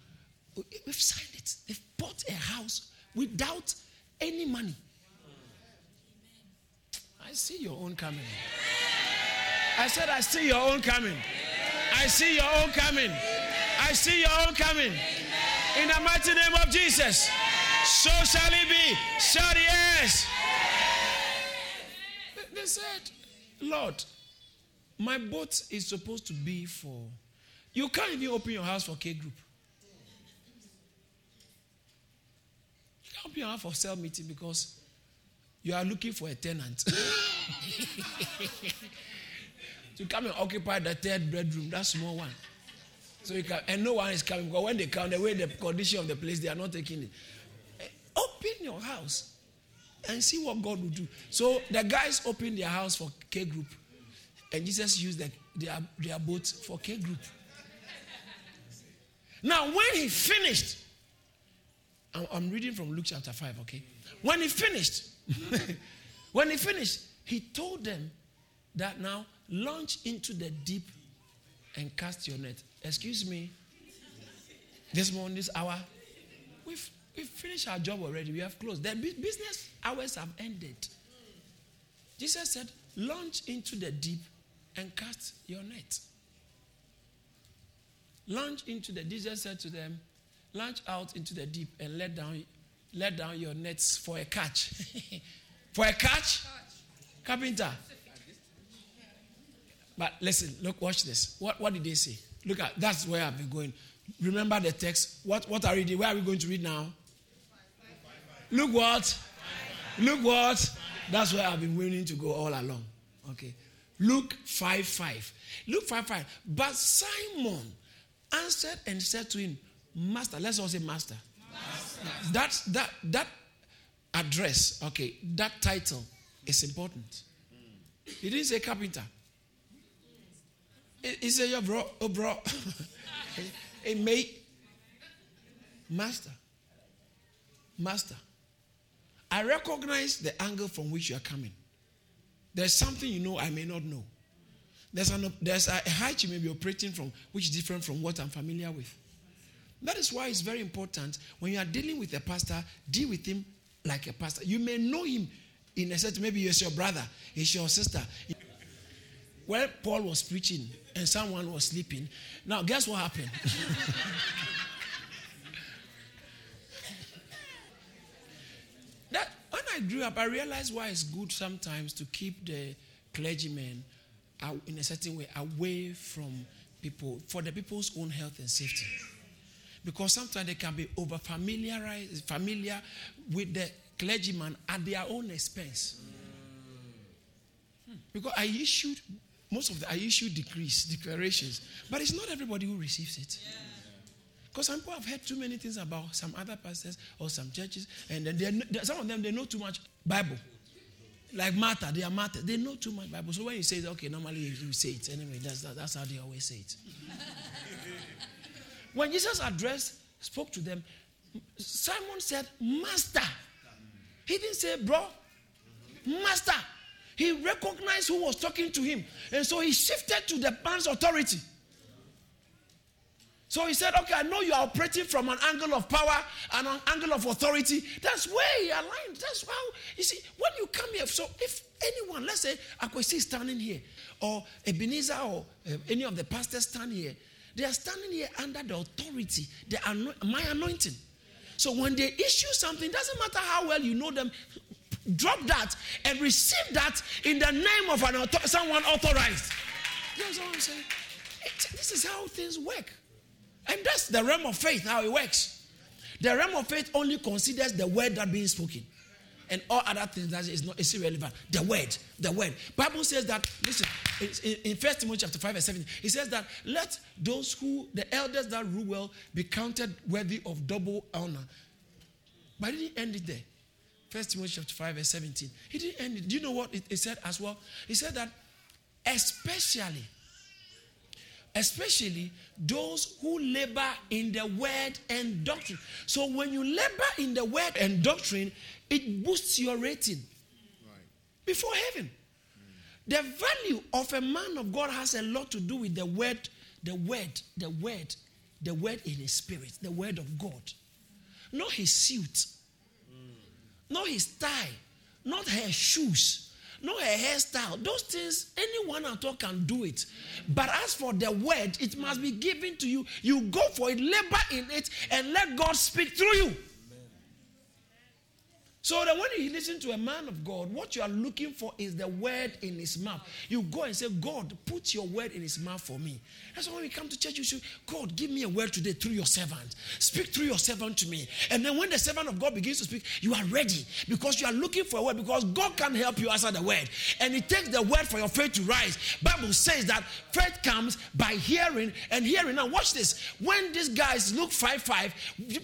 we've signed it. They've bought a house without any money. I see your own coming. I said, I see your own coming. I see your own coming. I see your own coming. In the mighty name of Jesus. So shall it be. Shout yes. They said, Lord, my boat is supposed to be for. You can't even open your house for K group. You can't open your house for cell meeting because you are looking for a tenant. (laughs) to come and occupy the third bedroom, that small one. So you can, and no one is coming because when they come, the way the condition of the place, they are not taking it. Open your house and see what God will do. So the guys opened their house for K group, and Jesus used the, their, their boat for K group. Now, when he finished, I'm, I'm reading from Luke chapter 5, okay? When he finished, (laughs) when he finished, he told them that now launch into the deep and cast your net. Excuse me, this morning, this hour, we've we finished our job already. We have closed. The business hours have ended. Jesus said, Launch into the deep and cast your net. Launch into the Jesus said to them, Launch out into the deep and let down let down your nets for a catch. (laughs) For a catch? Carpenter. But listen, look, watch this. What, what did they say? Look at that's where I've been going. Remember the text. What what are we Where are we going to read now? Look what? Look what? That's where I've been willing to go all along. Okay. Luke 5 5. Luke 5 5. But Simon answered and said to him, Master, let's all say master. master. That, that, that address, okay, that title is important. He didn't say carpenter. He said, Yo, bro, oh, bro. (laughs) hey, mate. Master. Master. I recognize the angle from which you are coming. There's something you know I may not know. There's, an, there's a height you may be operating from which is different from what I'm familiar with. That is why it's very important when you are dealing with a pastor, deal with him like a pastor. You may know him in a sense, maybe he's your brother, he's your sister. Well, Paul was preaching and someone was sleeping. Now, guess what happened? (laughs) that when I grew up, I realized why it's good sometimes to keep the clergymen in a certain way away from people for the people's own health and safety. Because sometimes they can be over familiarized, familiar with the clergyman at their own expense. Hmm. Because I issued most of the I issued decrees, declarations, but it's not everybody who receives it. Because some people have heard too many things about some other pastors or some churches, and then some of them they know too much Bible. Like Martha, they are Martha. They know too much Bible. So when you say, it, okay, normally you say it anyway. That's that's how they always say it. (laughs) when Jesus addressed, spoke to them, Simon said, "Master." He didn't say, "Bro." Master. He recognized who was talking to him. And so he shifted to the man's authority. So he said, Okay, I know you are operating from an angle of power and an angle of authority. That's where he aligned. That's how, you see, when you come here, so if anyone, let's say Akwesi is standing here, or Ebenezer, or uh, any of the pastors stand here, they are standing here under the authority, the ano- my anointing. So when they issue something, doesn't matter how well you know them, drop that and receive that in the name of an author- someone authorized. That's what I'm saying. It, this is how things work. And that's the realm of faith, how it works. The realm of faith only considers the word that being spoken. And all other things that is not is irrelevant. The word, the word. Bible says that, listen, in First Timothy chapter 5, verse 17, it says that let those who, the elders that rule well, be counted worthy of double honor. But he didn't end it there. First Timothy chapter 5, verse 17. He didn't end it. Do you know what it, it said as well? He said that especially especially those who labor in the word and doctrine. So when you labor in the word and doctrine, it boosts your rating right. before heaven. The value of a man of God has a lot to do with the word, the word, the word, the word in his spirit, the word of God. Not his suit, mm. not his tie, not her shoes not a hairstyle. Those things, anyone at all can do it. But as for the word, it must be given to you. You go for it, labor in it, and let God speak through you. So that when you listen to a man of God, what you are looking for is the word in his mouth. You go and say, God, put your word in his mouth for me. That's why when we come to church, you say, God, give me a word today through your servant. Speak through your servant to me. And then when the servant of God begins to speak, you are ready because you are looking for a word because God can help you answer the word. And it takes the word for your faith to rise. Bible says that faith comes by hearing and hearing. Now watch this. When these guys Luke 5 5,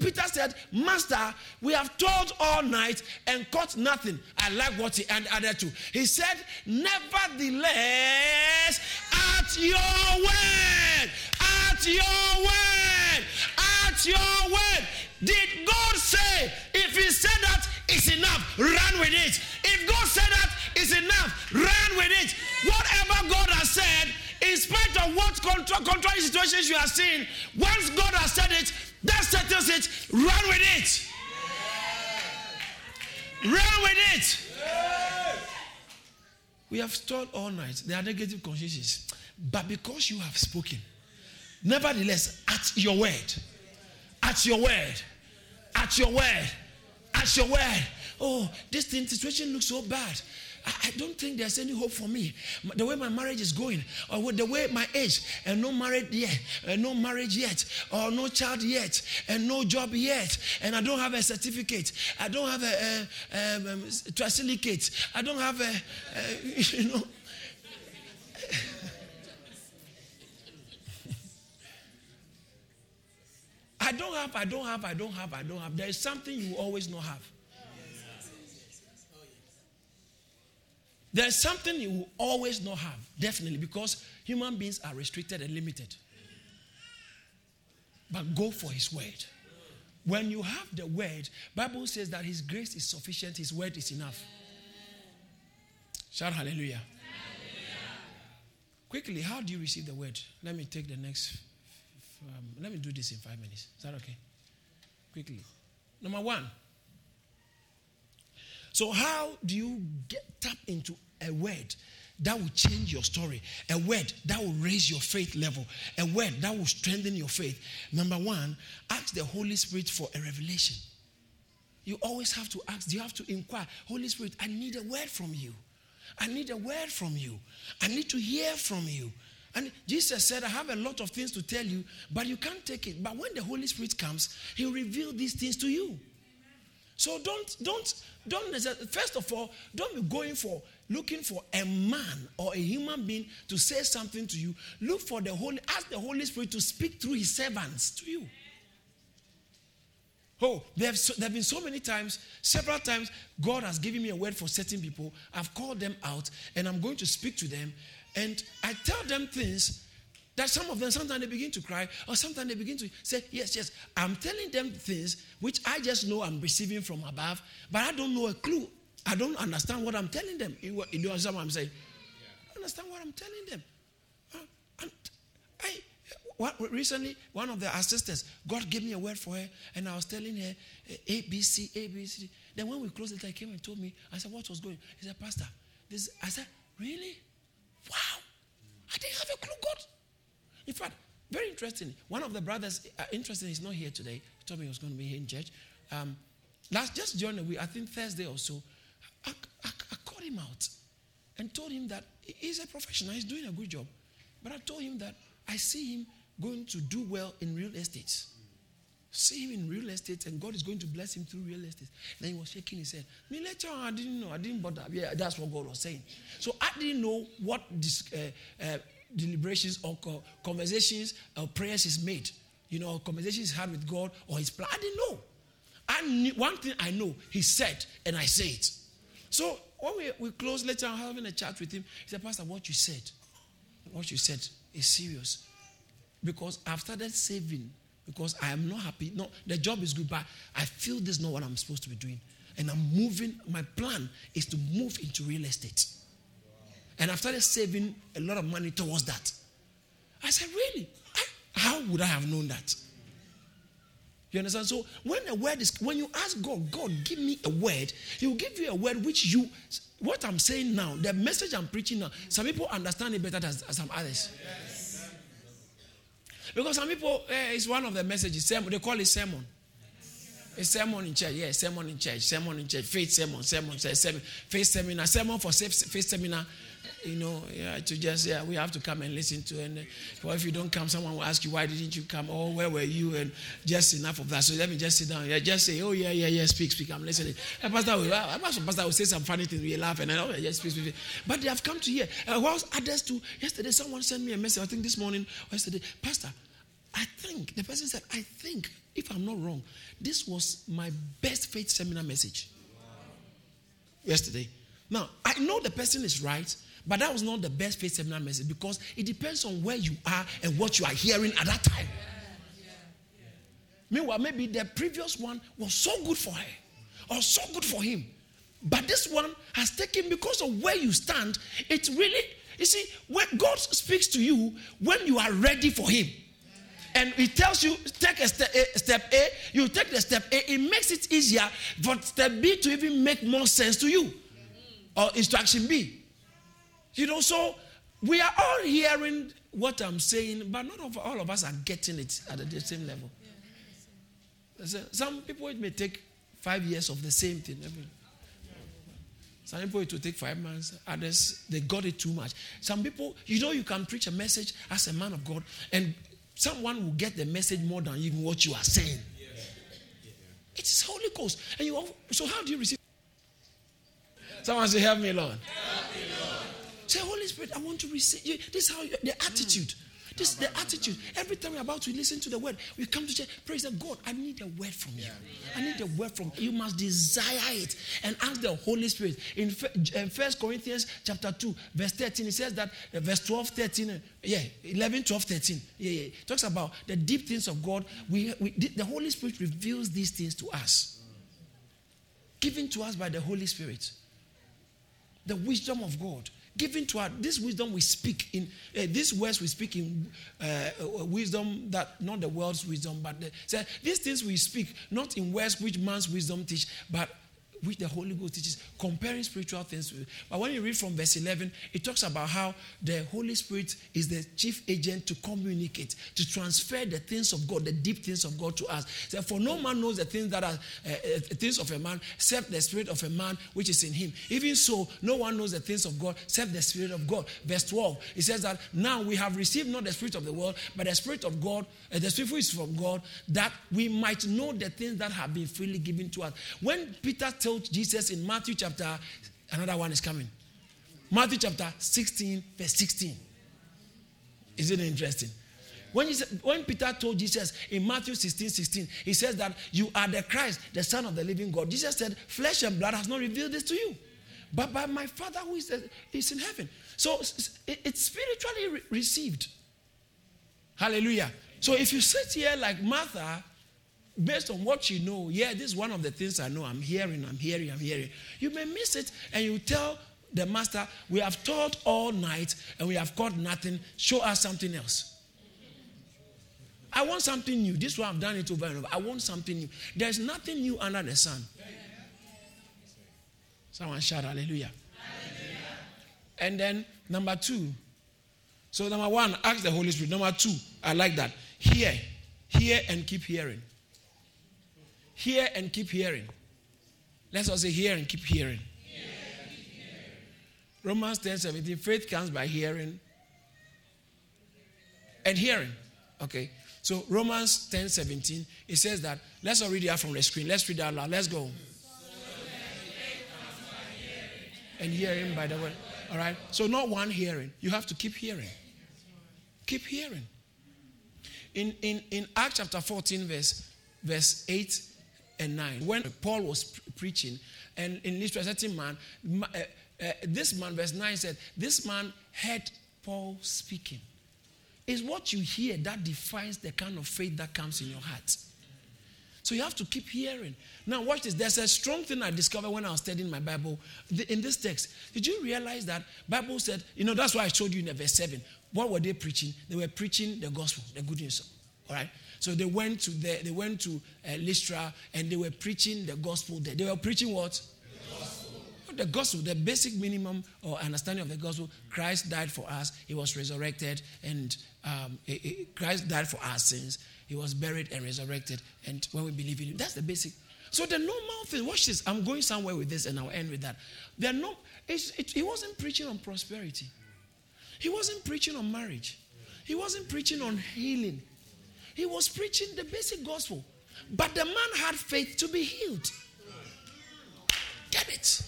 Peter said, Master, we have told all night and caught nothing. I like what he added to. He said, Nevertheless, at your word, at your word, at your word. Did God say, if He said that, it's enough, run with it? If God said that, it's enough, run with it. Whatever God has said, in spite of what contra- contrary situations you are seeing, once God has said it, that settles it, run with it. Run with it. We have stalled all night. There are negative consciences. But because you have spoken, nevertheless, at your word, at your word, at your word, at your word. Oh, this thing situation looks so bad. I, don't think there's any hope for me. The way my marriage is going, or the way my age, and no married yet, and no marriage yet, or no child yet, and no job yet, and I don't have a certificate. I don't have a, a, um, a I don't have a, a (laughs) you know. (laughs) I don't have, I don't have, I don't have, I don't have. There is something you always not have. There's something you will always not have, definitely, because human beings are restricted and limited. But go for his word. When you have the word, Bible says that his grace is sufficient, his word is enough. Shout hallelujah. hallelujah. Quickly, how do you receive the word? Let me take the next. Um, let me do this in five minutes. Is that okay? Quickly. Number one, so, how do you get tap into a word that will change your story, a word that will raise your faith level, a word that will strengthen your faith? Number one, ask the Holy Spirit for a revelation. You always have to ask, you have to inquire, Holy Spirit, I need a word from you. I need a word from you. I need to hear from you. And Jesus said, I have a lot of things to tell you, but you can't take it. But when the Holy Spirit comes, He'll reveal these things to you. So don't, don't, don't first of all, don't be going for looking for a man or a human being to say something to you. Look for the Holy, ask the Holy Spirit to speak through his servants to you. Oh, there have, so, there have been so many times, several times, God has given me a word for certain people. I've called them out and I'm going to speak to them. And I tell them things that some of them, sometimes they begin to cry, or sometimes they begin to say, Yes, yes, I'm telling them things which I just know I'm receiving from above, but I don't know a clue. I don't understand what I'm telling them. You, you understand what I'm saying? I understand what I'm telling them. I, what, recently, one of the assistants, God gave me a word for her, and I was telling her A, B, C, A, B, C. Then when we closed it, i came and told me, I said, What was going He said, Pastor, this, I said, Really? Wow. I didn't have a clue, God. In fact, very interesting. One of the brothers, uh, interesting, he's not here today. He told me he was going to be here in church. Um, last, just during the week, I think Thursday or so, I, I, I called him out and told him that he's a professional, he's doing a good job. But I told him that I see him going to do well in real estate. See him in real estate, and God is going to bless him through real estate. Then he was shaking his head. Me later I didn't know. I didn't bother. Yeah, that's what God was saying. So I didn't know what this. Uh, uh, deliberations or conversations or prayers is made, you know, conversations had with God or his plan. I didn't know. I knew, one thing I know, he said, and I say it. So when we, we close later on having a chat with him, he said, Pastor, what you said, what you said is serious. Because I've started saving because I am not happy. No, the job is good, but I feel this is not what I'm supposed to be doing. And I'm moving, my plan is to move into real estate. And I started saving a lot of money towards that. I said, Really? How would I have known that? You understand? So when a word is, when you ask God, God, give me a word, He will give you a word which you, what I'm saying now, the message I'm preaching now, some people understand it better than, some others. Because some people, eh, it's one of the messages, they call it sermon. A sermon in church, yeah, sermon in church, sermon in church, faith sermon, sermon, sermon, faith seminar, sermon for faith seminar, you know, yeah, to just, yeah, we have to come and listen to. And uh, if you don't come, someone will ask you, why didn't you come? Oh, where were you? And just enough of that. So let me just sit down. Yeah, just say, oh, yeah, yeah, yeah, speak, speak. I'm listening. And Pastor will, uh, Pastor will say some funny things. We laugh and I, oh, yeah, speak, speak, speak. But they have come to hear. Uh, whilst others too, yesterday someone sent me a message, I think this morning, yesterday, Pastor, I think, the person said, I think, if I'm not wrong, this was my best faith seminar message. Wow. Yesterday. Now, I know the person is right, but that was not the best faith seminar message because it depends on where you are and what you are hearing at that time. Meanwhile, maybe the previous one was so good for her or so good for him. But this one has taken because of where you stand. It's really, you see, when God speaks to you, when you are ready for Him, and He tells you, take a step A, step A you take the step A, it makes it easier for step B to even make more sense to you. Or instruction B. You know, so we are all hearing what I'm saying, but not all of us are getting it at the same level. Some people it may take five years of the same thing. Some people it will take five months. Others they got it too much. Some people, you know, you can preach a message as a man of God, and someone will get the message more than even what you are saying. It is Holy Ghost, and you. So how do you receive? Someone say, "Help me, Lord." Help me, Lord. Say, Holy Spirit, I want to receive. you. This is how the attitude. This is the attitude. Every time we're about to listen to the word, we come to church, praise the God. I need a word from you. I need a word from you. You must desire it and ask the Holy Spirit. In First Corinthians chapter 2, verse 13, it says that uh, verse 12, 13, uh, yeah, 11, 12, 13. Yeah, yeah. It talks about the deep things of God. We, we the Holy Spirit reveals these things to us. Given to us by the Holy Spirit. The wisdom of God given to us this wisdom we speak in uh, these words we speak in uh, wisdom that not the world's wisdom but the, so these things we speak not in words which man's wisdom teach but which the Holy Ghost teaches, comparing spiritual things. But when you read from verse 11, it talks about how the Holy Spirit is the chief agent to communicate, to transfer the things of God, the deep things of God to us. For no man knows the things that are uh, things of a man except the spirit of a man which is in him. Even so, no one knows the things of God except the spirit of God. Verse 12, it says that now we have received not the spirit of the world, but the spirit of God, uh, the spirit which is from God, that we might know the things that have been freely given to us. When Peter tells told Jesus in Matthew chapter, another one is coming. Matthew chapter 16, verse 16. Isn't it interesting? When, said, when Peter told Jesus in Matthew 16, 16, he says that you are the Christ, the Son of the living God. Jesus said, Flesh and blood has not revealed this to you, but by my Father who is, is in heaven. So it's spiritually re- received. Hallelujah. So if you sit here like Martha, based on what you know, yeah, this is one of the things I know. I'm hearing, I'm hearing, I'm hearing. You may miss it and you tell the master, We have taught all night and we have caught nothing. Show us something else. I want something new. This one I've done it over and over. I want something new. There's nothing new under the sun. Someone shout hallelujah. hallelujah. And then number two. So number one, ask the Holy Spirit. Number two, I like that. Hear, hear and keep hearing. Hear and keep hearing. Let's all say hear and keep hearing. and keep hearing. Romans 10 17. Faith comes by hearing and hearing. Okay. So Romans 10 17, it says that. Let's all read it out from the screen. Let's read out loud. Let's go. and hearing by the word. All right. So not one hearing. You have to keep hearing. Keep hearing. In in in Acts chapter 14, verse verse 8 and 9. When Paul was preaching, and in this certain man, uh, uh, this man, verse 9 said, This man heard Paul speaking. It's what you hear that defines the kind of faith that comes in your heart. So you have to keep hearing. Now, watch this. There's a strong thing I discovered when I was studying my Bible in this text. Did you realize that Bible said, you know, that's why I showed you in verse 7. What were they preaching? They were preaching the gospel, the good news. All right? So they went to the, they went to uh, Lystra and they were preaching the gospel there. They were preaching what? The gospel. the gospel, the basic minimum or understanding of the gospel. Christ died for us. He was resurrected, and um, Christ died for our sins. He was buried and resurrected. And when we believe in Him, that's the basic. So the normal thing. Watch this. I'm going somewhere with this, and I'll end with that. There are not. It, he wasn't preaching on prosperity. He wasn't preaching on marriage. He wasn't preaching on healing. He was preaching the basic gospel. But the man had faith to be healed. Get it?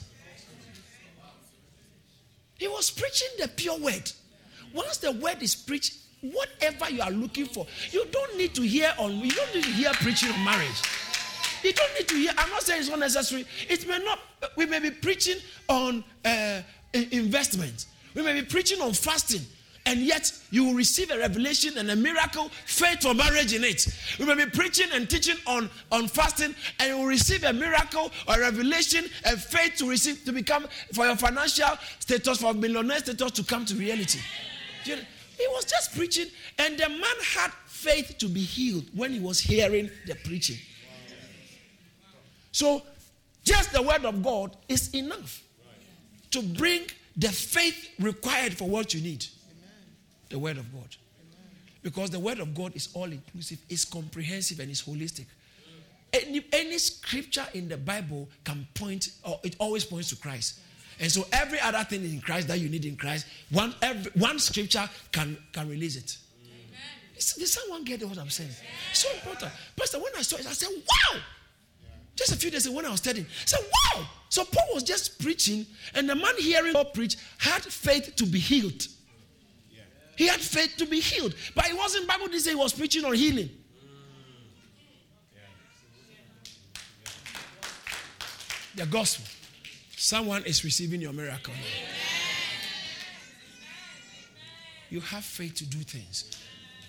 He was preaching the pure word. Once the word is preached, whatever you are looking for, you don't need to hear on you don't need to hear preaching on marriage. You don't need to hear. I'm not saying it's unnecessary. It may not. We may be preaching on uh, investment. We may be preaching on fasting and yet you will receive a revelation and a miracle, faith for marriage in it. We may be preaching and teaching on, on fasting, and you will receive a miracle or a revelation and faith to receive to become for your financial status, for millionaire status to come to reality. You know, he was just preaching, and the man had faith to be healed when he was hearing the preaching. So, just the word of God is enough to bring the faith required for what you need the Word of God. Because the Word of God is all inclusive, it's comprehensive, and it's holistic. any, any scripture in the Bible can point, or it always points to Christ. And so every other thing in Christ that you need in Christ, one, every, one scripture can, can release it. Did someone get what I'm saying? So important. Pastor, when I saw it, I said, wow! Just a few days ago when I was studying, I said, wow! So Paul was just preaching, and the man hearing Paul preach had faith to be healed. He had faith to be healed. But it wasn't Bible didn't say he was preaching on healing. The gospel. Someone is receiving your miracle. You have faith to do things.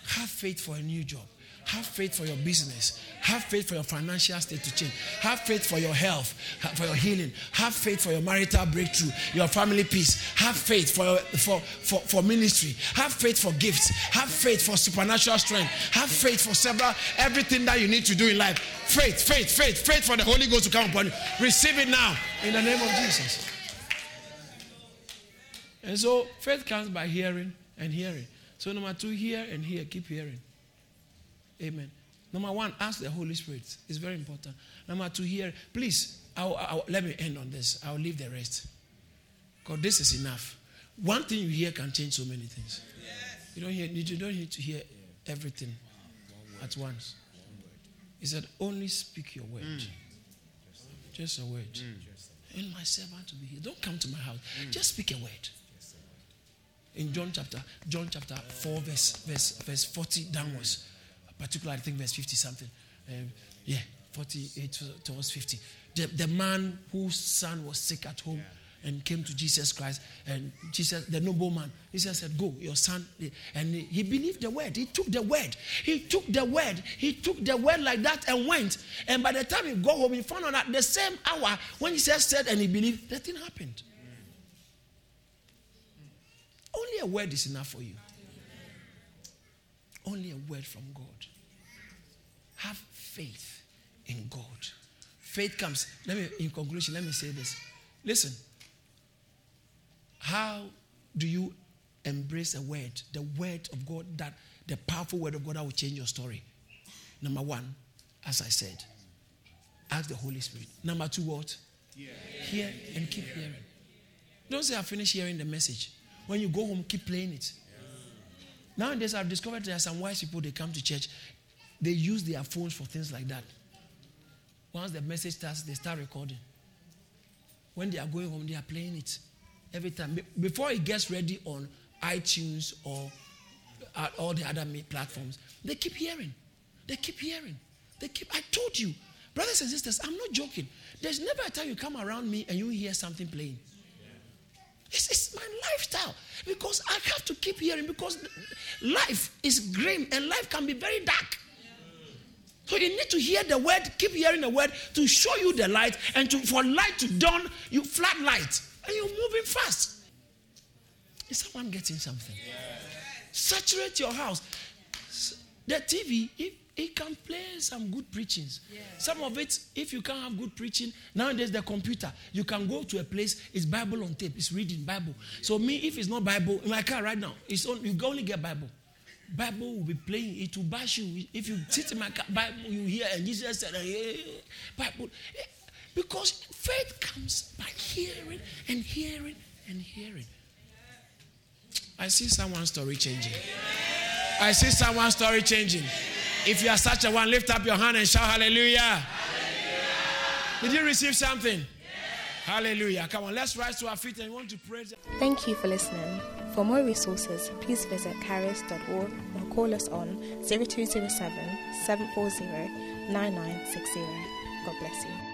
Have faith for a new job. Have faith for your business. Have faith for your financial state to change. Have faith for your health, for your healing. Have faith for your marital breakthrough, your family peace. Have faith for, for, for, for ministry. Have faith for gifts. Have faith for supernatural strength. Have faith for several, everything that you need to do in life. Faith, faith, faith, faith for the Holy Ghost to come upon you. Receive it now in the name of Jesus. And so faith comes by hearing and hearing. So, number two, hear and hear. Keep hearing. Amen. Number one, ask the Holy Spirit. It's very important. Number two, here, Please, I'll, I'll, let me end on this. I'll leave the rest. Because this is enough. One thing you hear can change so many things. You don't hear. You don't need to hear everything at once. He said, "Only speak your word. Mm. Just a word. Mm. And my servant to be here. Don't come to my house. Mm. Just speak a word." In John chapter John chapter four verse verse verse forty downwards particularly I think verse 50 something. Um, yeah, 48 towards 50. The, the man whose son was sick at home yeah. and came to Jesus Christ, and Jesus, the nobleman, Jesus said, Go, your son. And he believed the word. He took the word. He took the word. He took the word like that and went. And by the time he got home, he found out that the same hour when Jesus said and he believed, the thing happened. Only a word is enough for you. Only a word from God. Have faith in God. Faith comes. Let me, in conclusion, let me say this. Listen. How do you embrace a word, the word of God, that the powerful word of God that will change your story? Number one, as I said, ask the Holy Spirit. Number two, what? Yeah. Hear and keep hearing. Don't say I finished hearing the message. When you go home, keep playing it. Nowadays, I've discovered there are some wise people, they come to church they use their phones for things like that. Once the message starts, they start recording. When they are going home, they are playing it every time. Before it gets ready on iTunes or uh, all the other platforms, they keep hearing. They keep hearing. They keep. I told you, brothers and sisters, I'm not joking. There's never a time you come around me and you hear something playing. It's, it's, my lifestyle because I have to keep hearing because life is grim and life can be very dark. So you need to hear the word, keep hearing the word to show you the light, and to, for light to dawn, you flat light, and you're moving fast. Is someone getting something? Saturate your house. The TV, it, it can play some good preachings. Yeah. Some of it, if you can't have good preaching, nowadays the computer, you can go to a place, it's Bible on tape, it's reading Bible. So me, if it's not Bible, in my car right now, it's on, you only get Bible. Bible will be playing, it will bash you. If you sit in my car, Bible, you hear, and Jesus said, hey, Bible. Because faith comes by hearing and hearing and hearing. I see someone's story changing. I see someone's story changing. If you are such a one, lift up your hand and shout hallelujah. hallelujah. Did you receive something? Hallelujah. Come on, let's rise to our feet and we want to praise. Thank you for listening. For more resources, please visit charis.org or call us on 0207 740 9960. God bless you.